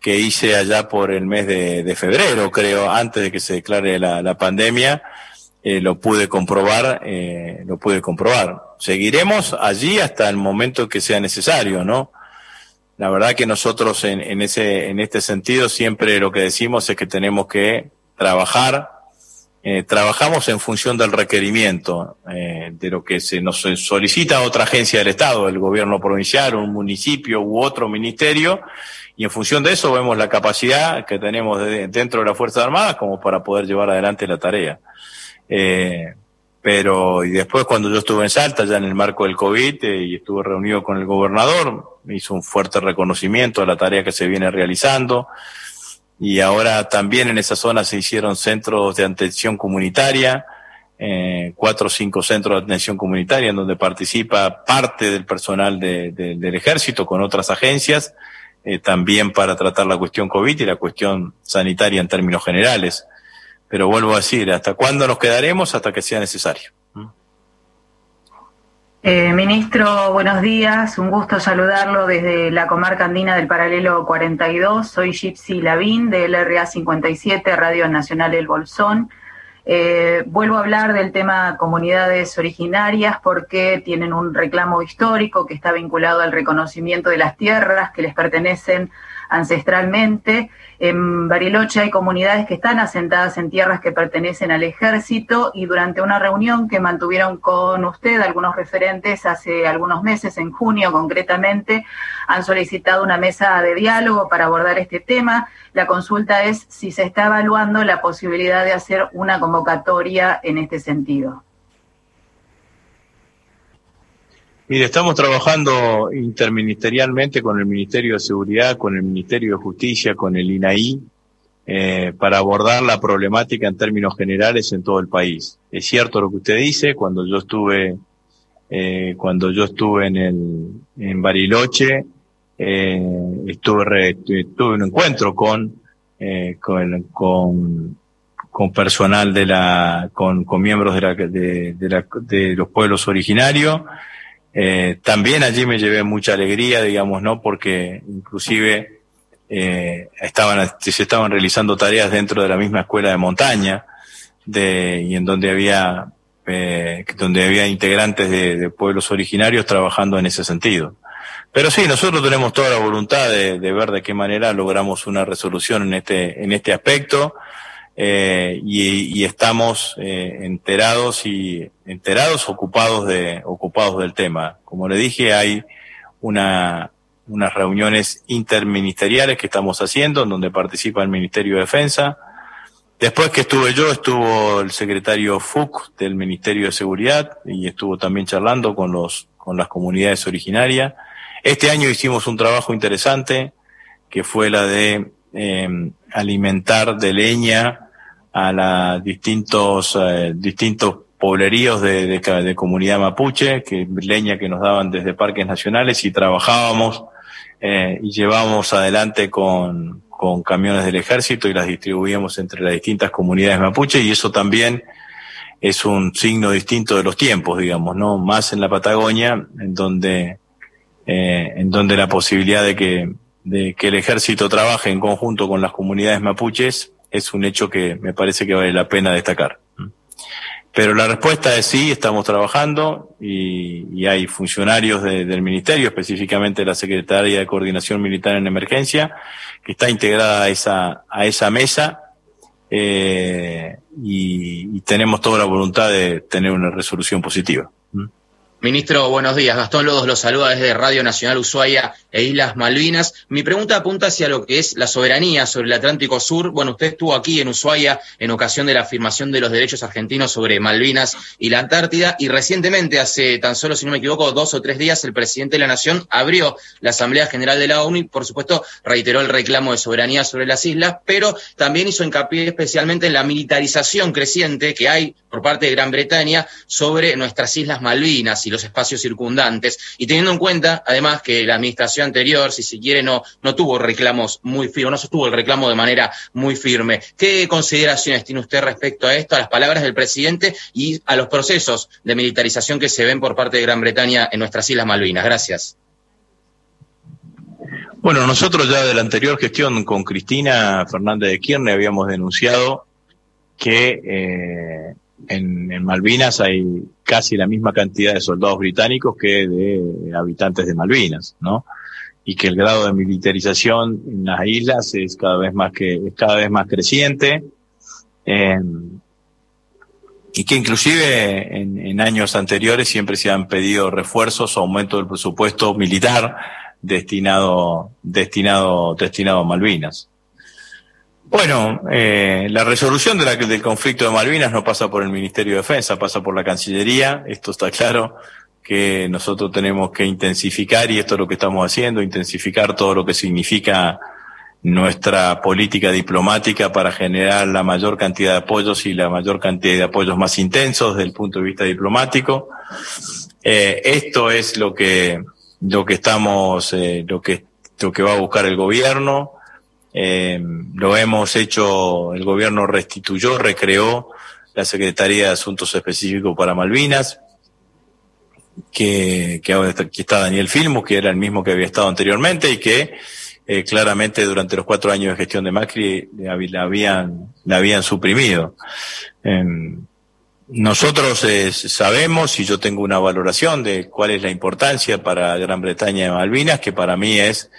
que hice allá por el mes de, febrero, creo, antes de que se declare la, pandemia, eh, lo pude comprobar, eh, lo pude comprobar. Seguiremos allí hasta el momento que sea necesario, ¿no? La verdad que nosotros en, en ese, en este sentido siempre lo que decimos es que tenemos que trabajar eh, trabajamos en función del requerimiento eh, de lo que se nos solicita otra agencia del Estado, el gobierno provincial, un municipio u otro ministerio, y en función de eso vemos la capacidad que tenemos dentro de las Fuerzas Armadas como para poder llevar adelante la tarea. Eh, pero, y después cuando yo estuve en Salta, ya en el marco del COVID, y estuve reunido con el gobernador, hizo un fuerte reconocimiento a la tarea que se viene realizando y ahora también en esa zona se hicieron centros de atención comunitaria eh, cuatro o cinco centros de atención comunitaria en donde participa parte del personal de, del ejército con otras agencias, eh, también para tratar la cuestión COVID y la cuestión sanitaria en términos generales. Pero vuelvo a decir, ¿hasta cuándo nos quedaremos? Hasta que sea necesario. Eh, ministro, buenos días. Un gusto saludarlo desde la comarca andina del paralelo 42. Soy Gypsy Lavín de LRA 57, Radio Nacional El Bolsón. Eh, vuelvo a hablar del tema comunidades originarias porque tienen un reclamo histórico que está vinculado al reconocimiento de las tierras que les pertenecen ancestralmente. En Bariloche hay comunidades que están asentadas en tierras que pertenecen al ejército y durante una reunión que mantuvieron con usted algunos referentes hace algunos meses, en junio concretamente, han solicitado una mesa de diálogo para abordar este tema. La consulta es si se está evaluando la posibilidad de hacer una convocatoria en este sentido. Mire, estamos trabajando interministerialmente con el Ministerio de Seguridad, con el Ministerio de Justicia, con el INAI, eh, para abordar la problemática en términos generales en todo el país. Es cierto lo que usted dice, cuando yo estuve, eh, cuando yo estuve en el, en Bariloche, eh, estuve, tuve un encuentro con, eh, con, con, con, personal de la, con, con miembros de la, de, la, de los pueblos originarios, eh, también allí me llevé mucha alegría, digamos, ¿no? Porque inclusive eh, estaban, se estaban realizando tareas dentro de la misma escuela de montaña, de, y en donde había, eh, donde había integrantes de, de, pueblos originarios trabajando en ese sentido. Pero sí, nosotros tenemos toda la voluntad de, de ver de qué manera logramos una resolución en este, en este aspecto eh, y, estamos eh, enterados y enterados, ocupados de ocupados del tema. Como le dije, hay una unas reuniones interministeriales que estamos haciendo, en donde participa el Ministerio de Defensa. Después que estuve yo, estuvo el secretario FUC del Ministerio de Seguridad y estuvo también charlando con los con las comunidades originarias. Este año hicimos un trabajo interesante que fue la de eh, alimentar de leña a los distintos, eh, distintos pobleríos de, de, comunidad mapuche, que leña que nos daban desde parques nacionales y trabajábamos eh, y llevábamos adelante con, con camiones del ejército y las distribuíamos entre las distintas comunidades mapuche y eso también es un signo distinto de los tiempos, digamos, ¿no? Más en la Patagonia, en donde, eh, en donde la posibilidad de que, de que el ejército trabaje en conjunto con las comunidades mapuches es un hecho que me parece que vale la pena destacar. Pero la respuesta es sí, estamos trabajando y, hay funcionarios de, del Ministerio, específicamente la Secretaría de Coordinación Militar en Emergencia, que está integrada a esa, a esa mesa eh, y tenemos toda la voluntad de tener una resolución positiva. Ministro, buenos días. Gastón Lodos los saluda desde Radio Nacional Ushuaia e Islas Malvinas. Mi pregunta apunta hacia lo que es la soberanía sobre el Atlántico Sur. Bueno, usted estuvo aquí en Ushuaia en ocasión de la afirmación de los derechos argentinos sobre Malvinas y la Antártida y recientemente, hace tan solo, si no me equivoco, dos o tres días, el presidente de la Nación abrió la Asamblea General de la ONU y, por supuesto, reiteró el reclamo de soberanía sobre las islas, pero también hizo hincapié especialmente en la militarización creciente que hay por parte de Gran Bretaña sobre nuestras Islas Malvinas y los espacios circundantes. Y teniendo en cuenta, además, que la administración anterior, si se quiere, no, no tuvo reclamos muy firmes, no sostuvo el reclamo de manera muy firme. ¿Qué consideraciones tiene usted respecto a esto, a las palabras del presidente y a los procesos de militarización que se ven por parte de Gran Bretaña en nuestras Islas Malvinas? Gracias. Bueno, nosotros ya de la anterior gestión con Cristina Fernández de Kirchner habíamos denunciado que eh, en, en, Malvinas hay casi la misma cantidad de soldados británicos que de habitantes de Malvinas, ¿no? Y que el grado de militarización en las islas es cada vez más que es cada vez más creciente. Eh, y que inclusive en, en, años anteriores siempre se han pedido refuerzos o aumento del presupuesto militar destinado destinado destinado a Malvinas. Bueno, eh, la resolución de la, del conflicto de Malvinas no pasa por el Ministerio de Defensa, pasa por la Cancillería. Esto está claro que nosotros tenemos que intensificar, y esto es lo que estamos haciendo, intensificar todo lo que significa nuestra política diplomática para generar la mayor cantidad de apoyos y la mayor cantidad de apoyos más intensos desde el punto de vista diplomático. Eh, esto es lo que lo que estamos, eh, lo que lo que va a buscar el gobierno. Eh, lo hemos hecho, el gobierno restituyó, recreó la Secretaría de Asuntos Específicos para Malvinas, que, que ahora está, aquí está Daniel Filmus, que era el mismo que había estado anteriormente y que eh, claramente durante los cuatro años de gestión de Macri la, habían, la habían suprimido. Eh, nosotros eh, sabemos y yo tengo una valoración de cuál es la importancia para Gran Bretaña de Malvinas, que para mí es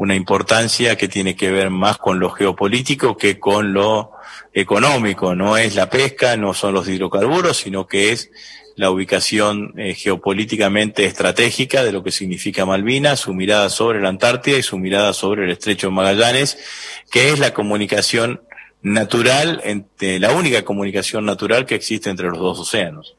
una importancia que tiene que ver más con lo geopolítico que con lo económico. No es la pesca, no son los hidrocarburos, sino que es la ubicación eh, geopolíticamente estratégica de lo que significa Malvinas, su mirada sobre la Antártida y su mirada sobre el Estrecho de Magallanes, que es la comunicación natural, entre, la única comunicación natural que existe entre los dos océanos.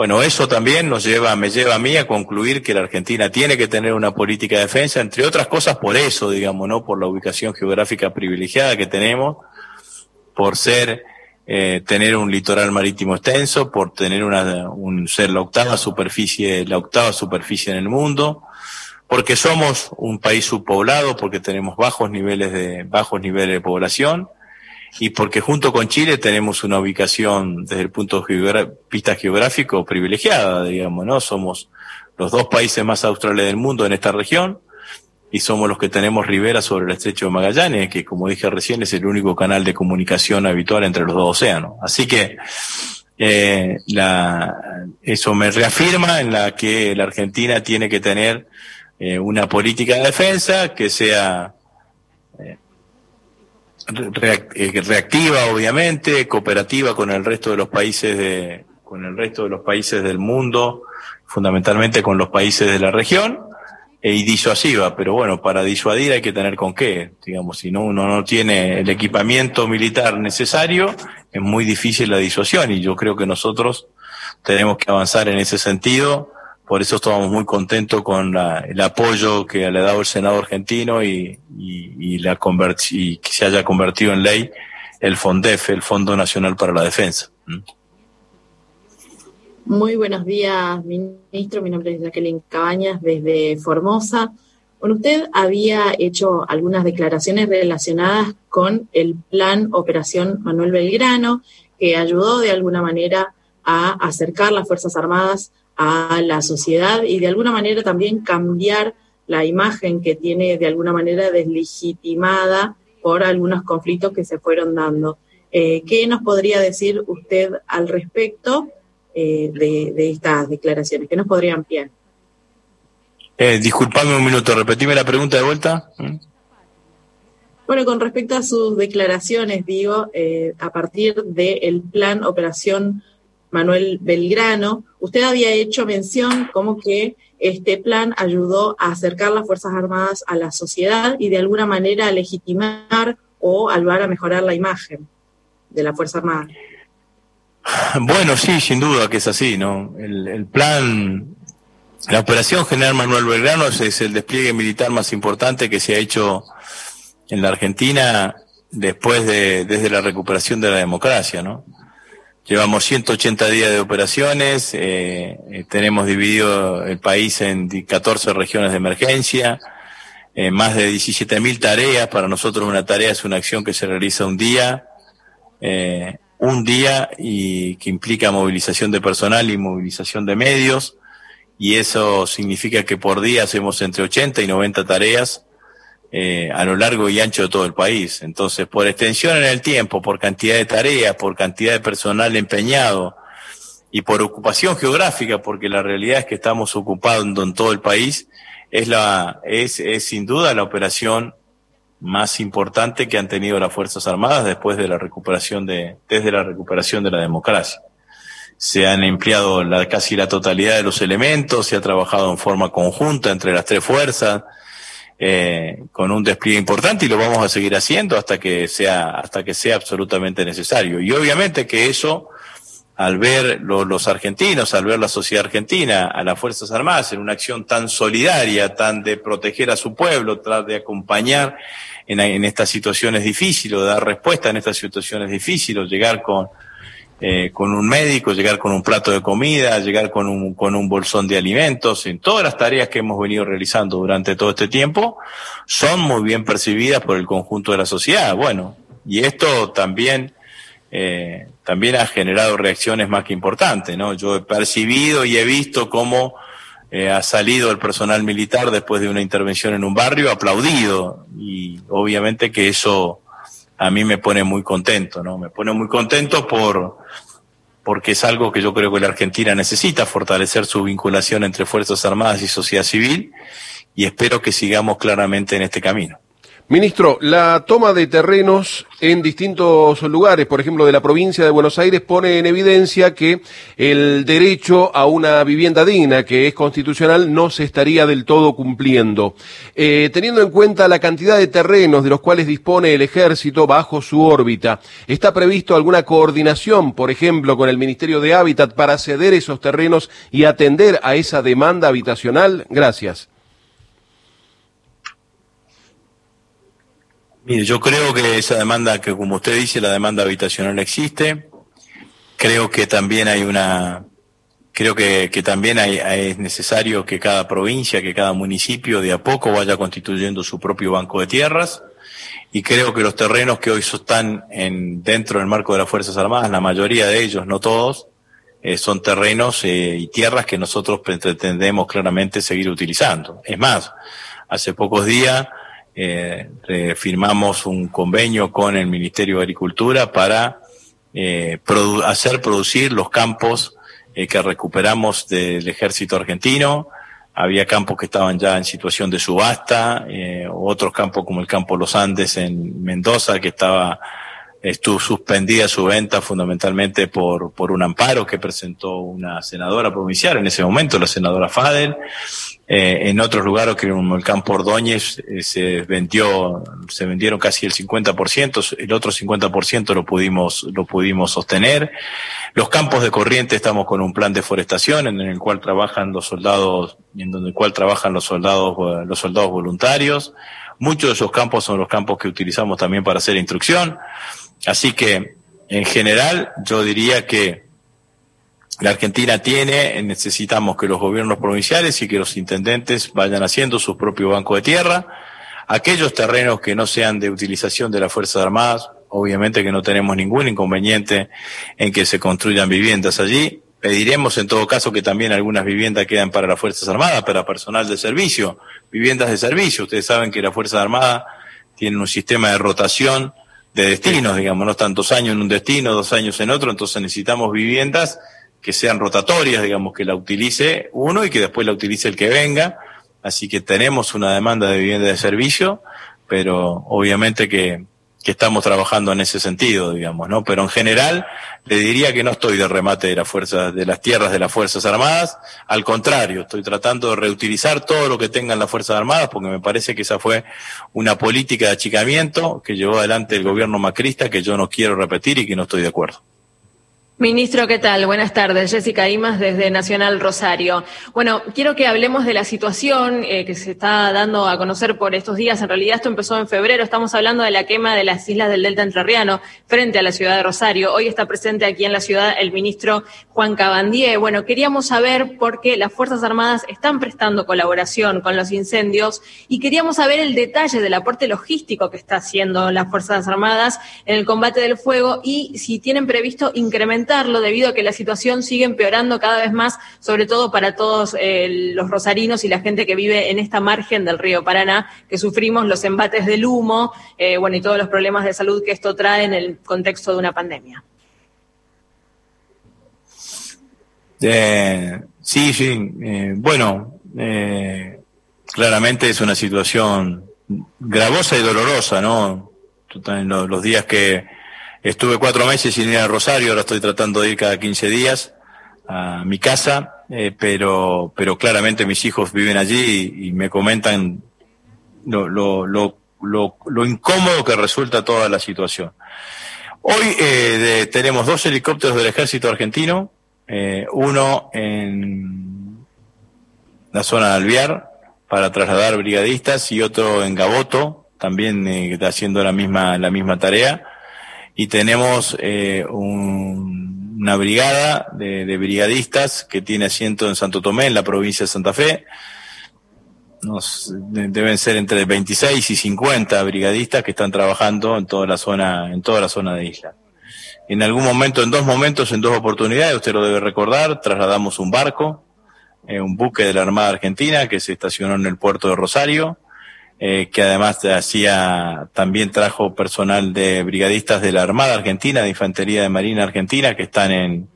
Bueno, eso también nos lleva, me lleva a mí a concluir que la Argentina tiene que tener una política de defensa, entre otras cosas por eso, digamos, ¿no? Por la ubicación geográfica privilegiada que tenemos, por ser eh, tener un litoral marítimo extenso, por tener una, un, ser la octava superficie, la octava superficie en el mundo, porque somos un país subpoblado, porque tenemos bajos niveles de, bajos niveles de población, y porque junto con Chile tenemos una ubicación desde el punto de vista geográfico privilegiada, digamos, ¿no? Somos los dos países más australes del mundo en esta región, y somos los que tenemos ribera sobre el estrecho de Magallanes, que como dije recién es el único canal de comunicación habitual entre los dos océanos. Así que eh, la, eso me reafirma en la que la Argentina tiene que tener eh, una política de defensa que sea reactiva, obviamente, cooperativa con el resto de los países de, con el resto de los países del mundo, fundamentalmente con los países de la región e y disuasiva, pero bueno, para disuadir hay que tener con qué, digamos, si no uno no tiene el equipamiento militar necesario, es muy difícil la disuasión y yo creo que nosotros tenemos que avanzar en ese sentido, por eso estamos muy contentos con la, el apoyo que le ha dado el Senado argentino y, y que se haya convertido en ley el FONDEF, el Fondo Nacional para la Defensa. ¿Mm? Muy buenos días, ministro. Mi nombre es Jacqueline Cabañas desde Formosa. Bueno, usted había hecho algunas declaraciones relacionadas con el plan Operación Manuel Belgrano, que ayudó de alguna manera a acercar las Fuerzas Armadas a la sociedad y de alguna manera también cambiar la imagen que tiene de alguna manera deslegitimada por algunos conflictos que se fueron dando. Eh, ¿Qué nos podría decir usted al respecto? eh, de, de, estas declaraciones? que nos podría ampliar? Eh, disculpame un minuto, repetime la pregunta de vuelta. ¿Mm? Bueno, con respecto a sus declaraciones, digo, eh, a partir del plan Operación Manuel Belgrano, usted había hecho mención como que este plan ayudó a acercar las Fuerzas Armadas a la sociedad y de alguna manera a legitimar o ayudar a mejorar la imagen de la Fuerza Armada. Bueno, sí, sin duda que es así, ¿no? El, el plan, la operación General Manuel Belgrano es, el despliegue militar más importante que se ha hecho en la Argentina después de, desde la recuperación de la democracia, ¿no? Llevamos 180 días de operaciones, eh, eh, tenemos dividido el país en 14 regiones de emergencia, eh, más de 17.000 tareas, para nosotros una tarea es una acción que se realiza un día, eh, un día y que implica movilización de personal y movilización de medios y eso significa que por día hacemos entre 80 y 90 tareas eh, a lo largo y ancho de todo el país. Entonces, por extensión en el tiempo, por cantidad de tareas, por cantidad de personal empeñado y por ocupación geográfica, porque la realidad es que estamos ocupando en todo el país, es la, es, es sin duda la operación más importante que han tenido las Fuerzas Armadas después de la recuperación de, desde la recuperación de la democracia. Se han empleado la, casi la totalidad de los elementos, se ha trabajado en forma conjunta entre las tres fuerzas, eh, con un despliegue importante y lo vamos a seguir haciendo hasta que sea, hasta que sea absolutamente necesario. Y obviamente que eso al ver los argentinos, al ver la sociedad argentina, a las Fuerzas Armadas en una acción tan solidaria, tan de proteger a su pueblo, tras de acompañar en, estas situaciones difíciles, dar respuesta en estas situaciones difíciles, llegar con, eh, con un médico, llegar con un plato de comida, llegar con un, con un bolsón de alimentos, en todas las tareas que hemos venido realizando durante todo este tiempo, son muy bien percibidas por el conjunto de la sociedad. Bueno, y esto también, eh, también ha generado reacciones más que importantes, ¿no? Yo he percibido y he visto cómo eh, ha salido el personal militar después de una intervención en un barrio aplaudido y obviamente que eso a mí me pone muy contento, ¿no? Me pone muy contento por porque es algo que yo creo que la Argentina necesita, fortalecer su vinculación entre Fuerzas Armadas y sociedad civil y espero que sigamos claramente en este camino. Ministro, la toma de terrenos en distintos lugares, por ejemplo, de la provincia de Buenos Aires, pone en evidencia que el derecho a una vivienda digna, que es constitucional, no se estaría del todo cumpliendo. Eh, teniendo en cuenta la cantidad de terrenos de los cuales dispone el ejército bajo su órbita, ¿está previsto alguna coordinación, por ejemplo, con el Ministerio de Hábitat para ceder esos terrenos y atender a esa demanda habitacional? Gracias. Mire, yo creo que esa demanda, que como usted dice, la demanda habitacional existe. Creo que también hay una, creo que, que también hay, es necesario que cada provincia, que cada municipio de a poco vaya constituyendo su propio banco de tierras. Y creo que los terrenos que hoy están en, dentro del marco de las Fuerzas Armadas, la mayoría de ellos, no todos, eh, son terrenos eh, y tierras que nosotros pretendemos claramente seguir utilizando. Es más, hace pocos días eh, firmamos un convenio con el Ministerio de Agricultura para eh, hacer producir los campos eh, que recuperamos del ejército argentino. Había campos que estaban ya en situación de subasta, eh, otros campos como el campo Los Andes en Mendoza que estaba estuvo suspendida su venta fundamentalmente por, por un amparo que presentó una senadora provincial en ese momento, la senadora Fadel. Eh, en otros lugares, como el campo Ordóñez, eh, se vendió, se vendieron casi el 50%, el otro 50% lo pudimos, lo pudimos sostener. Los campos de corriente estamos con un plan de forestación en el cual trabajan los soldados, en donde el cual trabajan los soldados, los soldados voluntarios. Muchos de esos campos son los campos que utilizamos también para hacer instrucción. Así que, en general, yo diría que la Argentina tiene, necesitamos que los gobiernos provinciales y que los intendentes vayan haciendo su propio banco de tierra. Aquellos terrenos que no sean de utilización de las Fuerzas Armadas, obviamente que no tenemos ningún inconveniente en que se construyan viviendas allí. Pediremos en todo caso que también algunas viviendas quedan para las Fuerzas Armadas, para personal de servicio, viviendas de servicio. Ustedes saben que las Fuerzas Armadas tienen un sistema de rotación de destinos, digamos, no tantos años en un destino, dos años en otro, entonces necesitamos viviendas que sean rotatorias, digamos, que la utilice uno y que después la utilice el que venga. Así que tenemos una demanda de vivienda de servicio, pero obviamente que, que estamos trabajando en ese sentido, digamos, ¿no? Pero en general, le diría que no estoy de remate de las fuerzas, de las tierras de las Fuerzas Armadas. Al contrario, estoy tratando de reutilizar todo lo que tengan las Fuerzas Armadas, porque me parece que esa fue una política de achicamiento que llevó adelante el gobierno macrista que yo no quiero repetir y que no estoy de acuerdo. Ministro, ¿qué tal? Buenas tardes. Jessica Imas desde Nacional Rosario. Bueno, quiero que hablemos de la situación eh, que se está dando a conocer por estos días. En realidad esto empezó en febrero. Estamos hablando de la quema de las islas del Delta Entrerriano frente a la ciudad de Rosario. Hoy está presente aquí en la ciudad el ministro Juan Cabandier. Bueno, queríamos saber por qué las Fuerzas Armadas están prestando colaboración con los incendios y queríamos saber el detalle del aporte logístico que está haciendo las Fuerzas Armadas en el combate del fuego y si tienen previsto incrementar debido a que la situación sigue empeorando cada vez más, sobre todo para todos eh, los rosarinos y la gente que vive en esta margen del río Paraná, que sufrimos los embates del humo, eh, bueno, y todos los problemas de salud que esto trae en el contexto de una pandemia. Eh, sí, sí. bueno, claramente es una situación gravosa y dolorosa, ¿no? Los días que Estuve cuatro meses sin ir a Rosario, ahora estoy tratando de ir cada 15 días a mi casa, eh, pero, pero claramente mis hijos viven allí y, me comentan lo, lo, lo, lo, incómodo que resulta toda la situación. Hoy eh, tenemos dos helicópteros del ejército argentino, eh, uno en la zona de Alviar para trasladar brigadistas y otro en Gaboto, también eh, haciendo la misma, la misma tarea. Y tenemos eh, una brigada de, de, brigadistas que tiene asiento en Santo Tomé, en la provincia de Santa Fe. Deben ser entre 26 y 50 brigadistas que están trabajando en toda la zona, en toda la zona de isla. En algún momento, en dos momentos, en dos oportunidades, usted lo debe recordar, trasladamos un barco, eh, un buque de la Armada Argentina que se estacionó en el puerto de Rosario, eh, que además hacía, también trajo personal de brigadistas de la Armada Argentina, de Infantería de Marina Argentina, que están en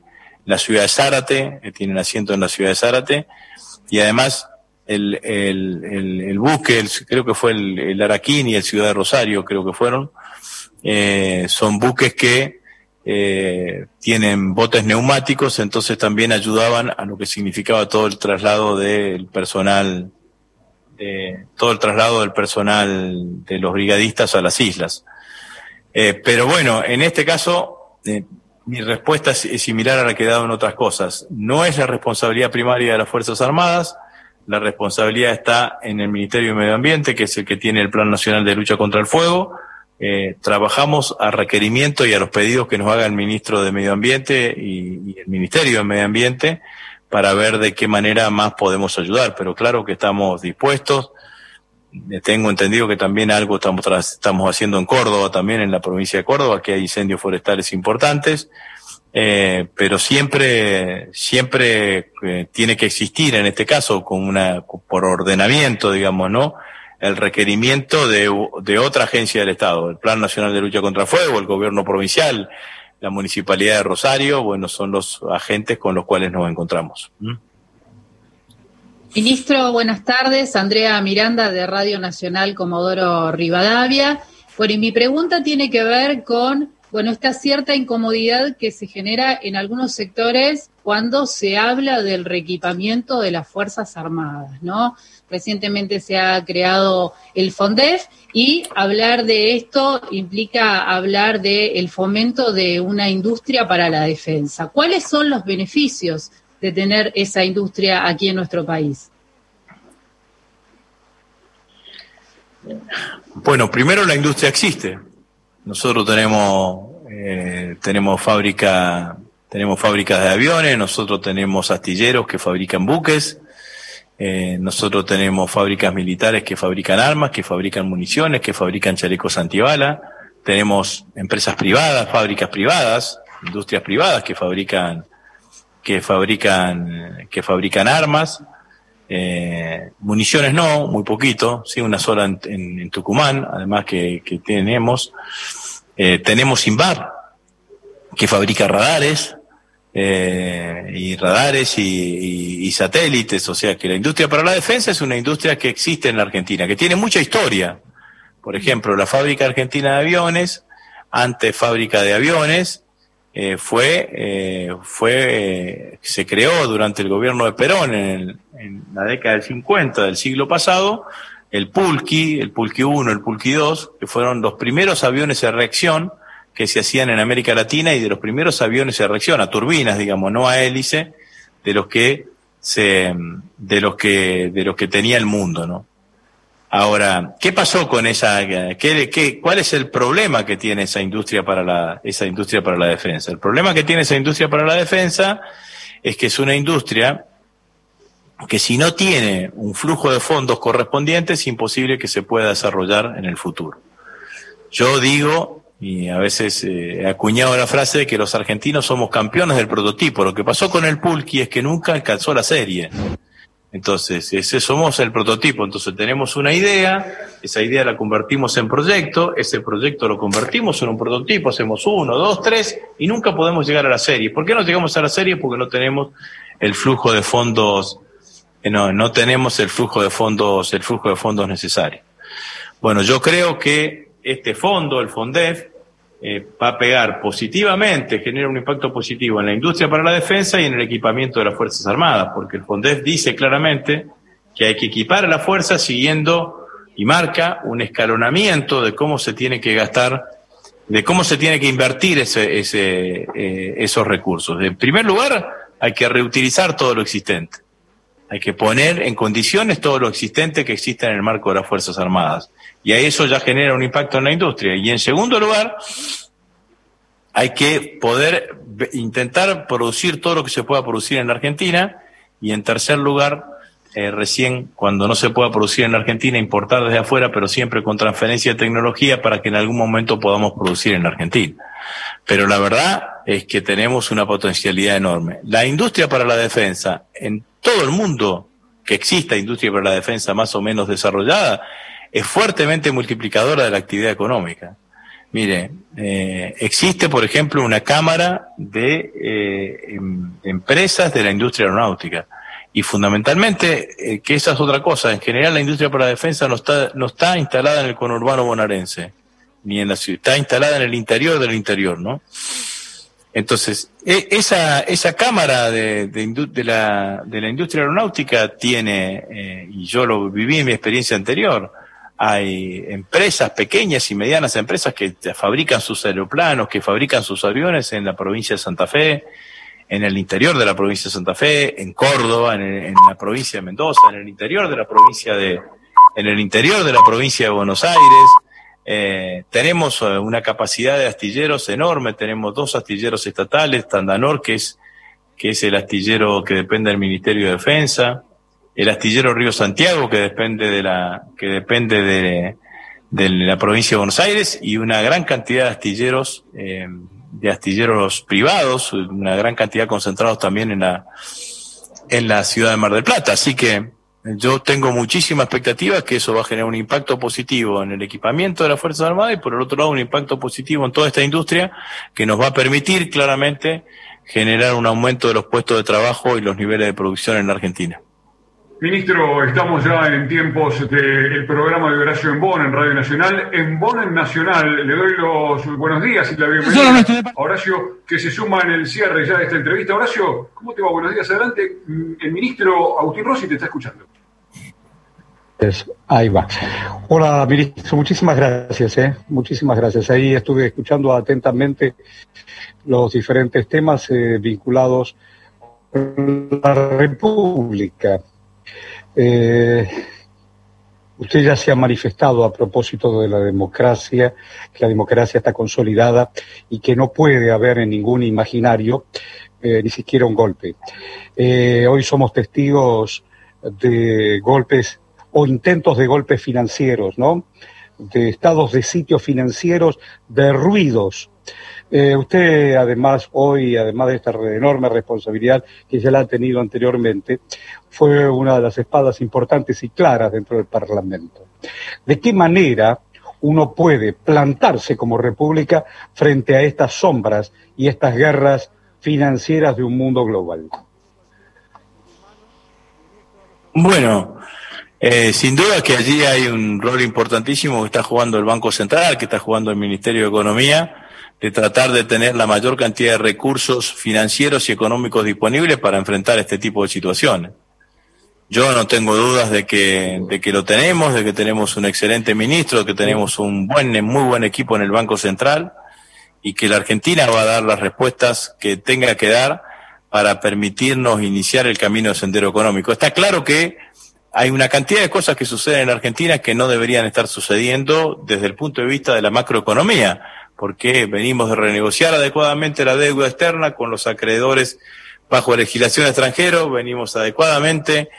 la ciudad de Zárate, que tienen asiento en la ciudad de Zárate, y además el, el, el, el buque, creo que fue el, el, Araquín y el Ciudad de Rosario, creo que fueron, eh, son buques que eh, tienen botes neumáticos, entonces también ayudaban a lo que significaba todo el traslado del personal, todo el traslado del personal de los brigadistas a las islas. Eh, pero bueno, en este caso, eh, mi respuesta es, es similar a la que he dado en otras cosas. No es la responsabilidad primaria de las Fuerzas Armadas, la responsabilidad está en el Ministerio de Medio Ambiente, que es el que tiene el Plan Nacional de Lucha contra el Fuego. Eh, trabajamos a requerimiento y a los pedidos que nos haga el Ministro de Medio Ambiente y, y, el Ministerio de Medio Ambiente para ver de qué manera más podemos ayudar. Pero claro que estamos dispuestos. Tengo entendido que también algo estamos, estamos haciendo en Córdoba, también en la provincia de Córdoba, que hay incendios forestales importantes. Eh, pero siempre, siempre eh, tiene que existir, en este caso, con una, por ordenamiento, digamos, ¿no? El requerimiento de, de otra agencia del Estado, el Plan Nacional de Lucha contra el Fuego, el Gobierno Provincial, la Municipalidad de Rosario, bueno, son los agentes con los cuales nos encontramos. ¿Mm? Ministro, buenas tardes. Andrea Miranda de Radio Nacional Comodoro Rivadavia. Bueno, y mi pregunta tiene que ver con bueno, esta cierta incomodidad que se genera en algunos sectores cuando se habla del reequipamiento de las Fuerzas Armadas, ¿no? Recientemente se ha creado el FONDEF y hablar de esto implica hablar del fomento de una industria para la defensa. ¿Cuáles son los beneficios de tener esa industria aquí en nuestro país? Bueno, primero la industria existe, nosotros tenemos, eh, tenemos fábrica, tenemos fábricas de aviones, nosotros tenemos astilleros que fabrican buques, eh, nosotros tenemos fábricas militares que fabrican armas, que fabrican municiones, que fabrican chalecos antibala, tenemos empresas privadas, fábricas privadas, industrias privadas que fabrican, que fabrican, que fabrican armas, eh, municiones no, muy poquito, sí, una sola en, Tucumán, además que, que tenemos. Eh, tenemos Invar, que fabrica radares, eh, y radares y, y, y, satélites, o sea que la industria para la defensa es una industria que existe en la Argentina, que tiene mucha historia. Por ejemplo, la fábrica argentina de aviones, antes fábrica de aviones, eh, fue, eh, fue, se creó durante el gobierno de Perón en, el, en, la década del 50 del siglo pasado, el Pulqui, el Pulqui 1, el Pulqui 2, que fueron los primeros aviones de reacción que se hacían en América Latina y de los primeros aviones de reacción, a turbinas, digamos, no a hélice, de los que se, de los que, de los que tenía el mundo, ¿no? Ahora, ¿qué pasó con esa, qué, qué, cuál es el problema que tiene esa industria para la, esa industria para la defensa? El problema que tiene esa industria para la defensa es que es una industria que si no tiene un flujo de fondos correspondiente es imposible que se pueda desarrollar en el futuro. Yo digo, y a veces eh, acuñado la frase de que los argentinos somos campeones del prototipo. Lo que pasó con el Pulqui es que nunca alcanzó la serie. Entonces, ese somos el prototipo. Entonces, tenemos una idea, esa idea la convertimos en proyecto, ese proyecto lo convertimos en un prototipo, hacemos uno, dos, tres, y nunca podemos llegar a la serie. ¿Por qué no llegamos a la serie? Porque no tenemos el flujo de fondos, no, no tenemos el flujo de fondos, el flujo de fondos necesario. Bueno, yo creo que este fondo, el FONDEF, eh, va a pegar positivamente, genera un impacto positivo en la industria para la defensa y en el equipamiento de las Fuerzas Armadas, porque el FONDEF dice claramente que hay que equipar a la fuerza siguiendo y marca un escalonamiento de cómo se tiene que gastar de cómo se tiene que invertir ese, ese, eh, esos recursos. En primer lugar, hay que reutilizar todo lo existente. Hay que poner en condiciones todo lo existente que existe en el marco de las Fuerzas Armadas. Y a eso ya genera un impacto en la industria. Y en segundo lugar, hay que poder intentar producir todo lo que se pueda producir en la Argentina. Y en tercer lugar, eh, recién cuando no se pueda producir en la Argentina, importar desde afuera, pero siempre con transferencia de tecnología para que en algún momento podamos producir en la Argentina. Pero la verdad es que tenemos una potencialidad enorme. La industria para la defensa, en todo el mundo que exista industria para la defensa más o menos desarrollada, es fuertemente multiplicadora de la actividad económica. Mire, eh, existe, por ejemplo, una cámara de eh, em, empresas de la industria aeronáutica y fundamentalmente, eh, que esa es otra cosa, en general la industria para la defensa no está, no está instalada en el conurbano bonaerense, ni en la ciudad, está instalada en el interior del interior, ¿no? Entonces, e, esa, esa cámara de, de, la, de la industria aeronáutica tiene, eh, y yo lo viví en mi experiencia anterior, hay empresas, pequeñas y medianas empresas que fabrican sus aeroplanos, que fabrican sus aviones en la provincia de Santa Fe, en el interior de la provincia de Santa Fe, en Córdoba, en, la provincia de Mendoza, en el interior de la provincia de, en el interior de la provincia de Buenos Aires. Eh, tenemos eh, una capacidad de astilleros enorme, tenemos dos astilleros estatales, Tandanor, que es, que es el astillero que depende del Ministerio de Defensa, el astillero Río Santiago, que depende de la, que depende de, la provincia de Buenos Aires, y una gran cantidad de astilleros eh, de astilleros privados, una gran cantidad concentrados también en la, en la ciudad de Mar del Plata. Así que yo tengo muchísima expectativa que eso va a generar un impacto positivo en el equipamiento de las Fuerzas Armadas y por el otro lado un impacto positivo en toda esta industria que nos va a permitir claramente generar un aumento de los puestos de trabajo y los niveles de producción en la Argentina. Ministro, estamos ya en tiempos del programa de Horacio en Bonn, en Radio Nacional. En Bonn, en Nacional, le doy los buenos días y la bienvenida a Horacio, que se suma en el cierre ya de esta entrevista. Horacio, ¿cómo te va? Buenos días, adelante. El ministro Agustín Rossi te está escuchando. Ahí va. Hola, ministro, muchísimas gracias, ¿eh? Muchísimas gracias. Ahí estuve escuchando atentamente los diferentes temas eh, vinculados a la República. Eh, usted ya se ha manifestado a propósito de la democracia, que la democracia está consolidada y que no puede haber en ningún imaginario eh, ni siquiera un golpe. Hoy somos testigos de golpes o intentos de golpes financieros, ¿no? De estados de sitios financieros, de ruidos eh, usted, además, hoy, además de esta enorme responsabilidad que ya la ha tenido anteriormente, fue una de las espadas importantes y claras dentro del Parlamento. ¿De qué manera uno puede plantarse como república frente a estas sombras y estas guerras financieras de un mundo global? Bueno, eh, sin duda que allí hay un rol importantísimo que está jugando el Banco Central, que está jugando el Ministerio de Economía, de tratar de tener la mayor cantidad de recursos financieros y económicos disponibles para enfrentar este tipo de situaciones. Yo no tengo dudas de que, de que lo tenemos, de que tenemos un excelente ministro, de que tenemos un buen, muy buen equipo en el Banco Central y que la Argentina va a dar las respuestas que tenga que dar para permitirnos iniciar el camino de sendero económico. Está claro que hay una cantidad de cosas que suceden en Argentina que no deberían estar sucediendo desde el punto de vista de la macroeconomía porque venimos de renegociar adecuadamente la deuda externa con los acreedores bajo legislación extranjera, venimos adecuadamente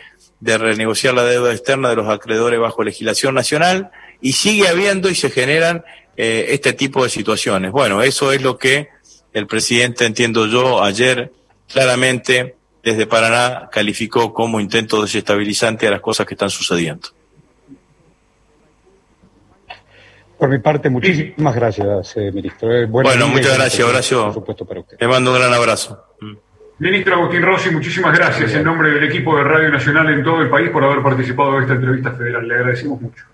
de renegociar la deuda externa de los acreedores bajo legislación nacional y sigue habiendo y se generan eh, este tipo de situaciones. Bueno, eso es lo que el presidente, entiendo yo, ayer claramente desde Paraná calificó como intento desestabilizante a las cosas que están sucediendo. Por mi parte, muchísimas gracias, eh, ministro. Eh, bueno, muchas gracias, Horacio. Por supuesto, para usted. Te mando un gran abrazo. Ministro Agustín Rossi, muchísimas gracias en nombre del equipo de Radio Nacional en todo el país por haber participado de esta entrevista federal. Le agradecemos mucho.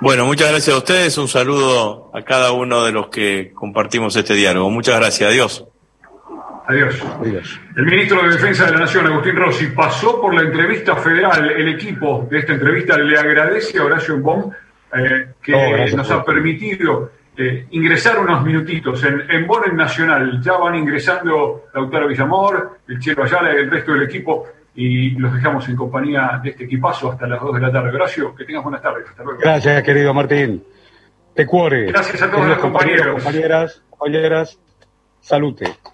Bueno, muchas gracias a ustedes. Un saludo a cada uno de los que compartimos este diálogo. Muchas gracias. Adiós. Adiós. Adiós. El ministro de Defensa de la Nación, Agustín Rossi, pasó por la entrevista federal. El equipo de esta entrevista le agradece a Horacio Bom eh, que nos ha permitido eh, ingresar unos minutitos en, en Bonen Nacional. Ya van ingresando Lautaro Villamor, el Chelo Ayala y el resto del equipo y los dejamos en compañía de este equipazo hasta las 2 de la tarde. Horacio, que tengas buenas tardes. Hasta luego. Gracias, querido Martín. Te cuore. Gracias a todos los compañeros. Compañeras, compañeras, salute.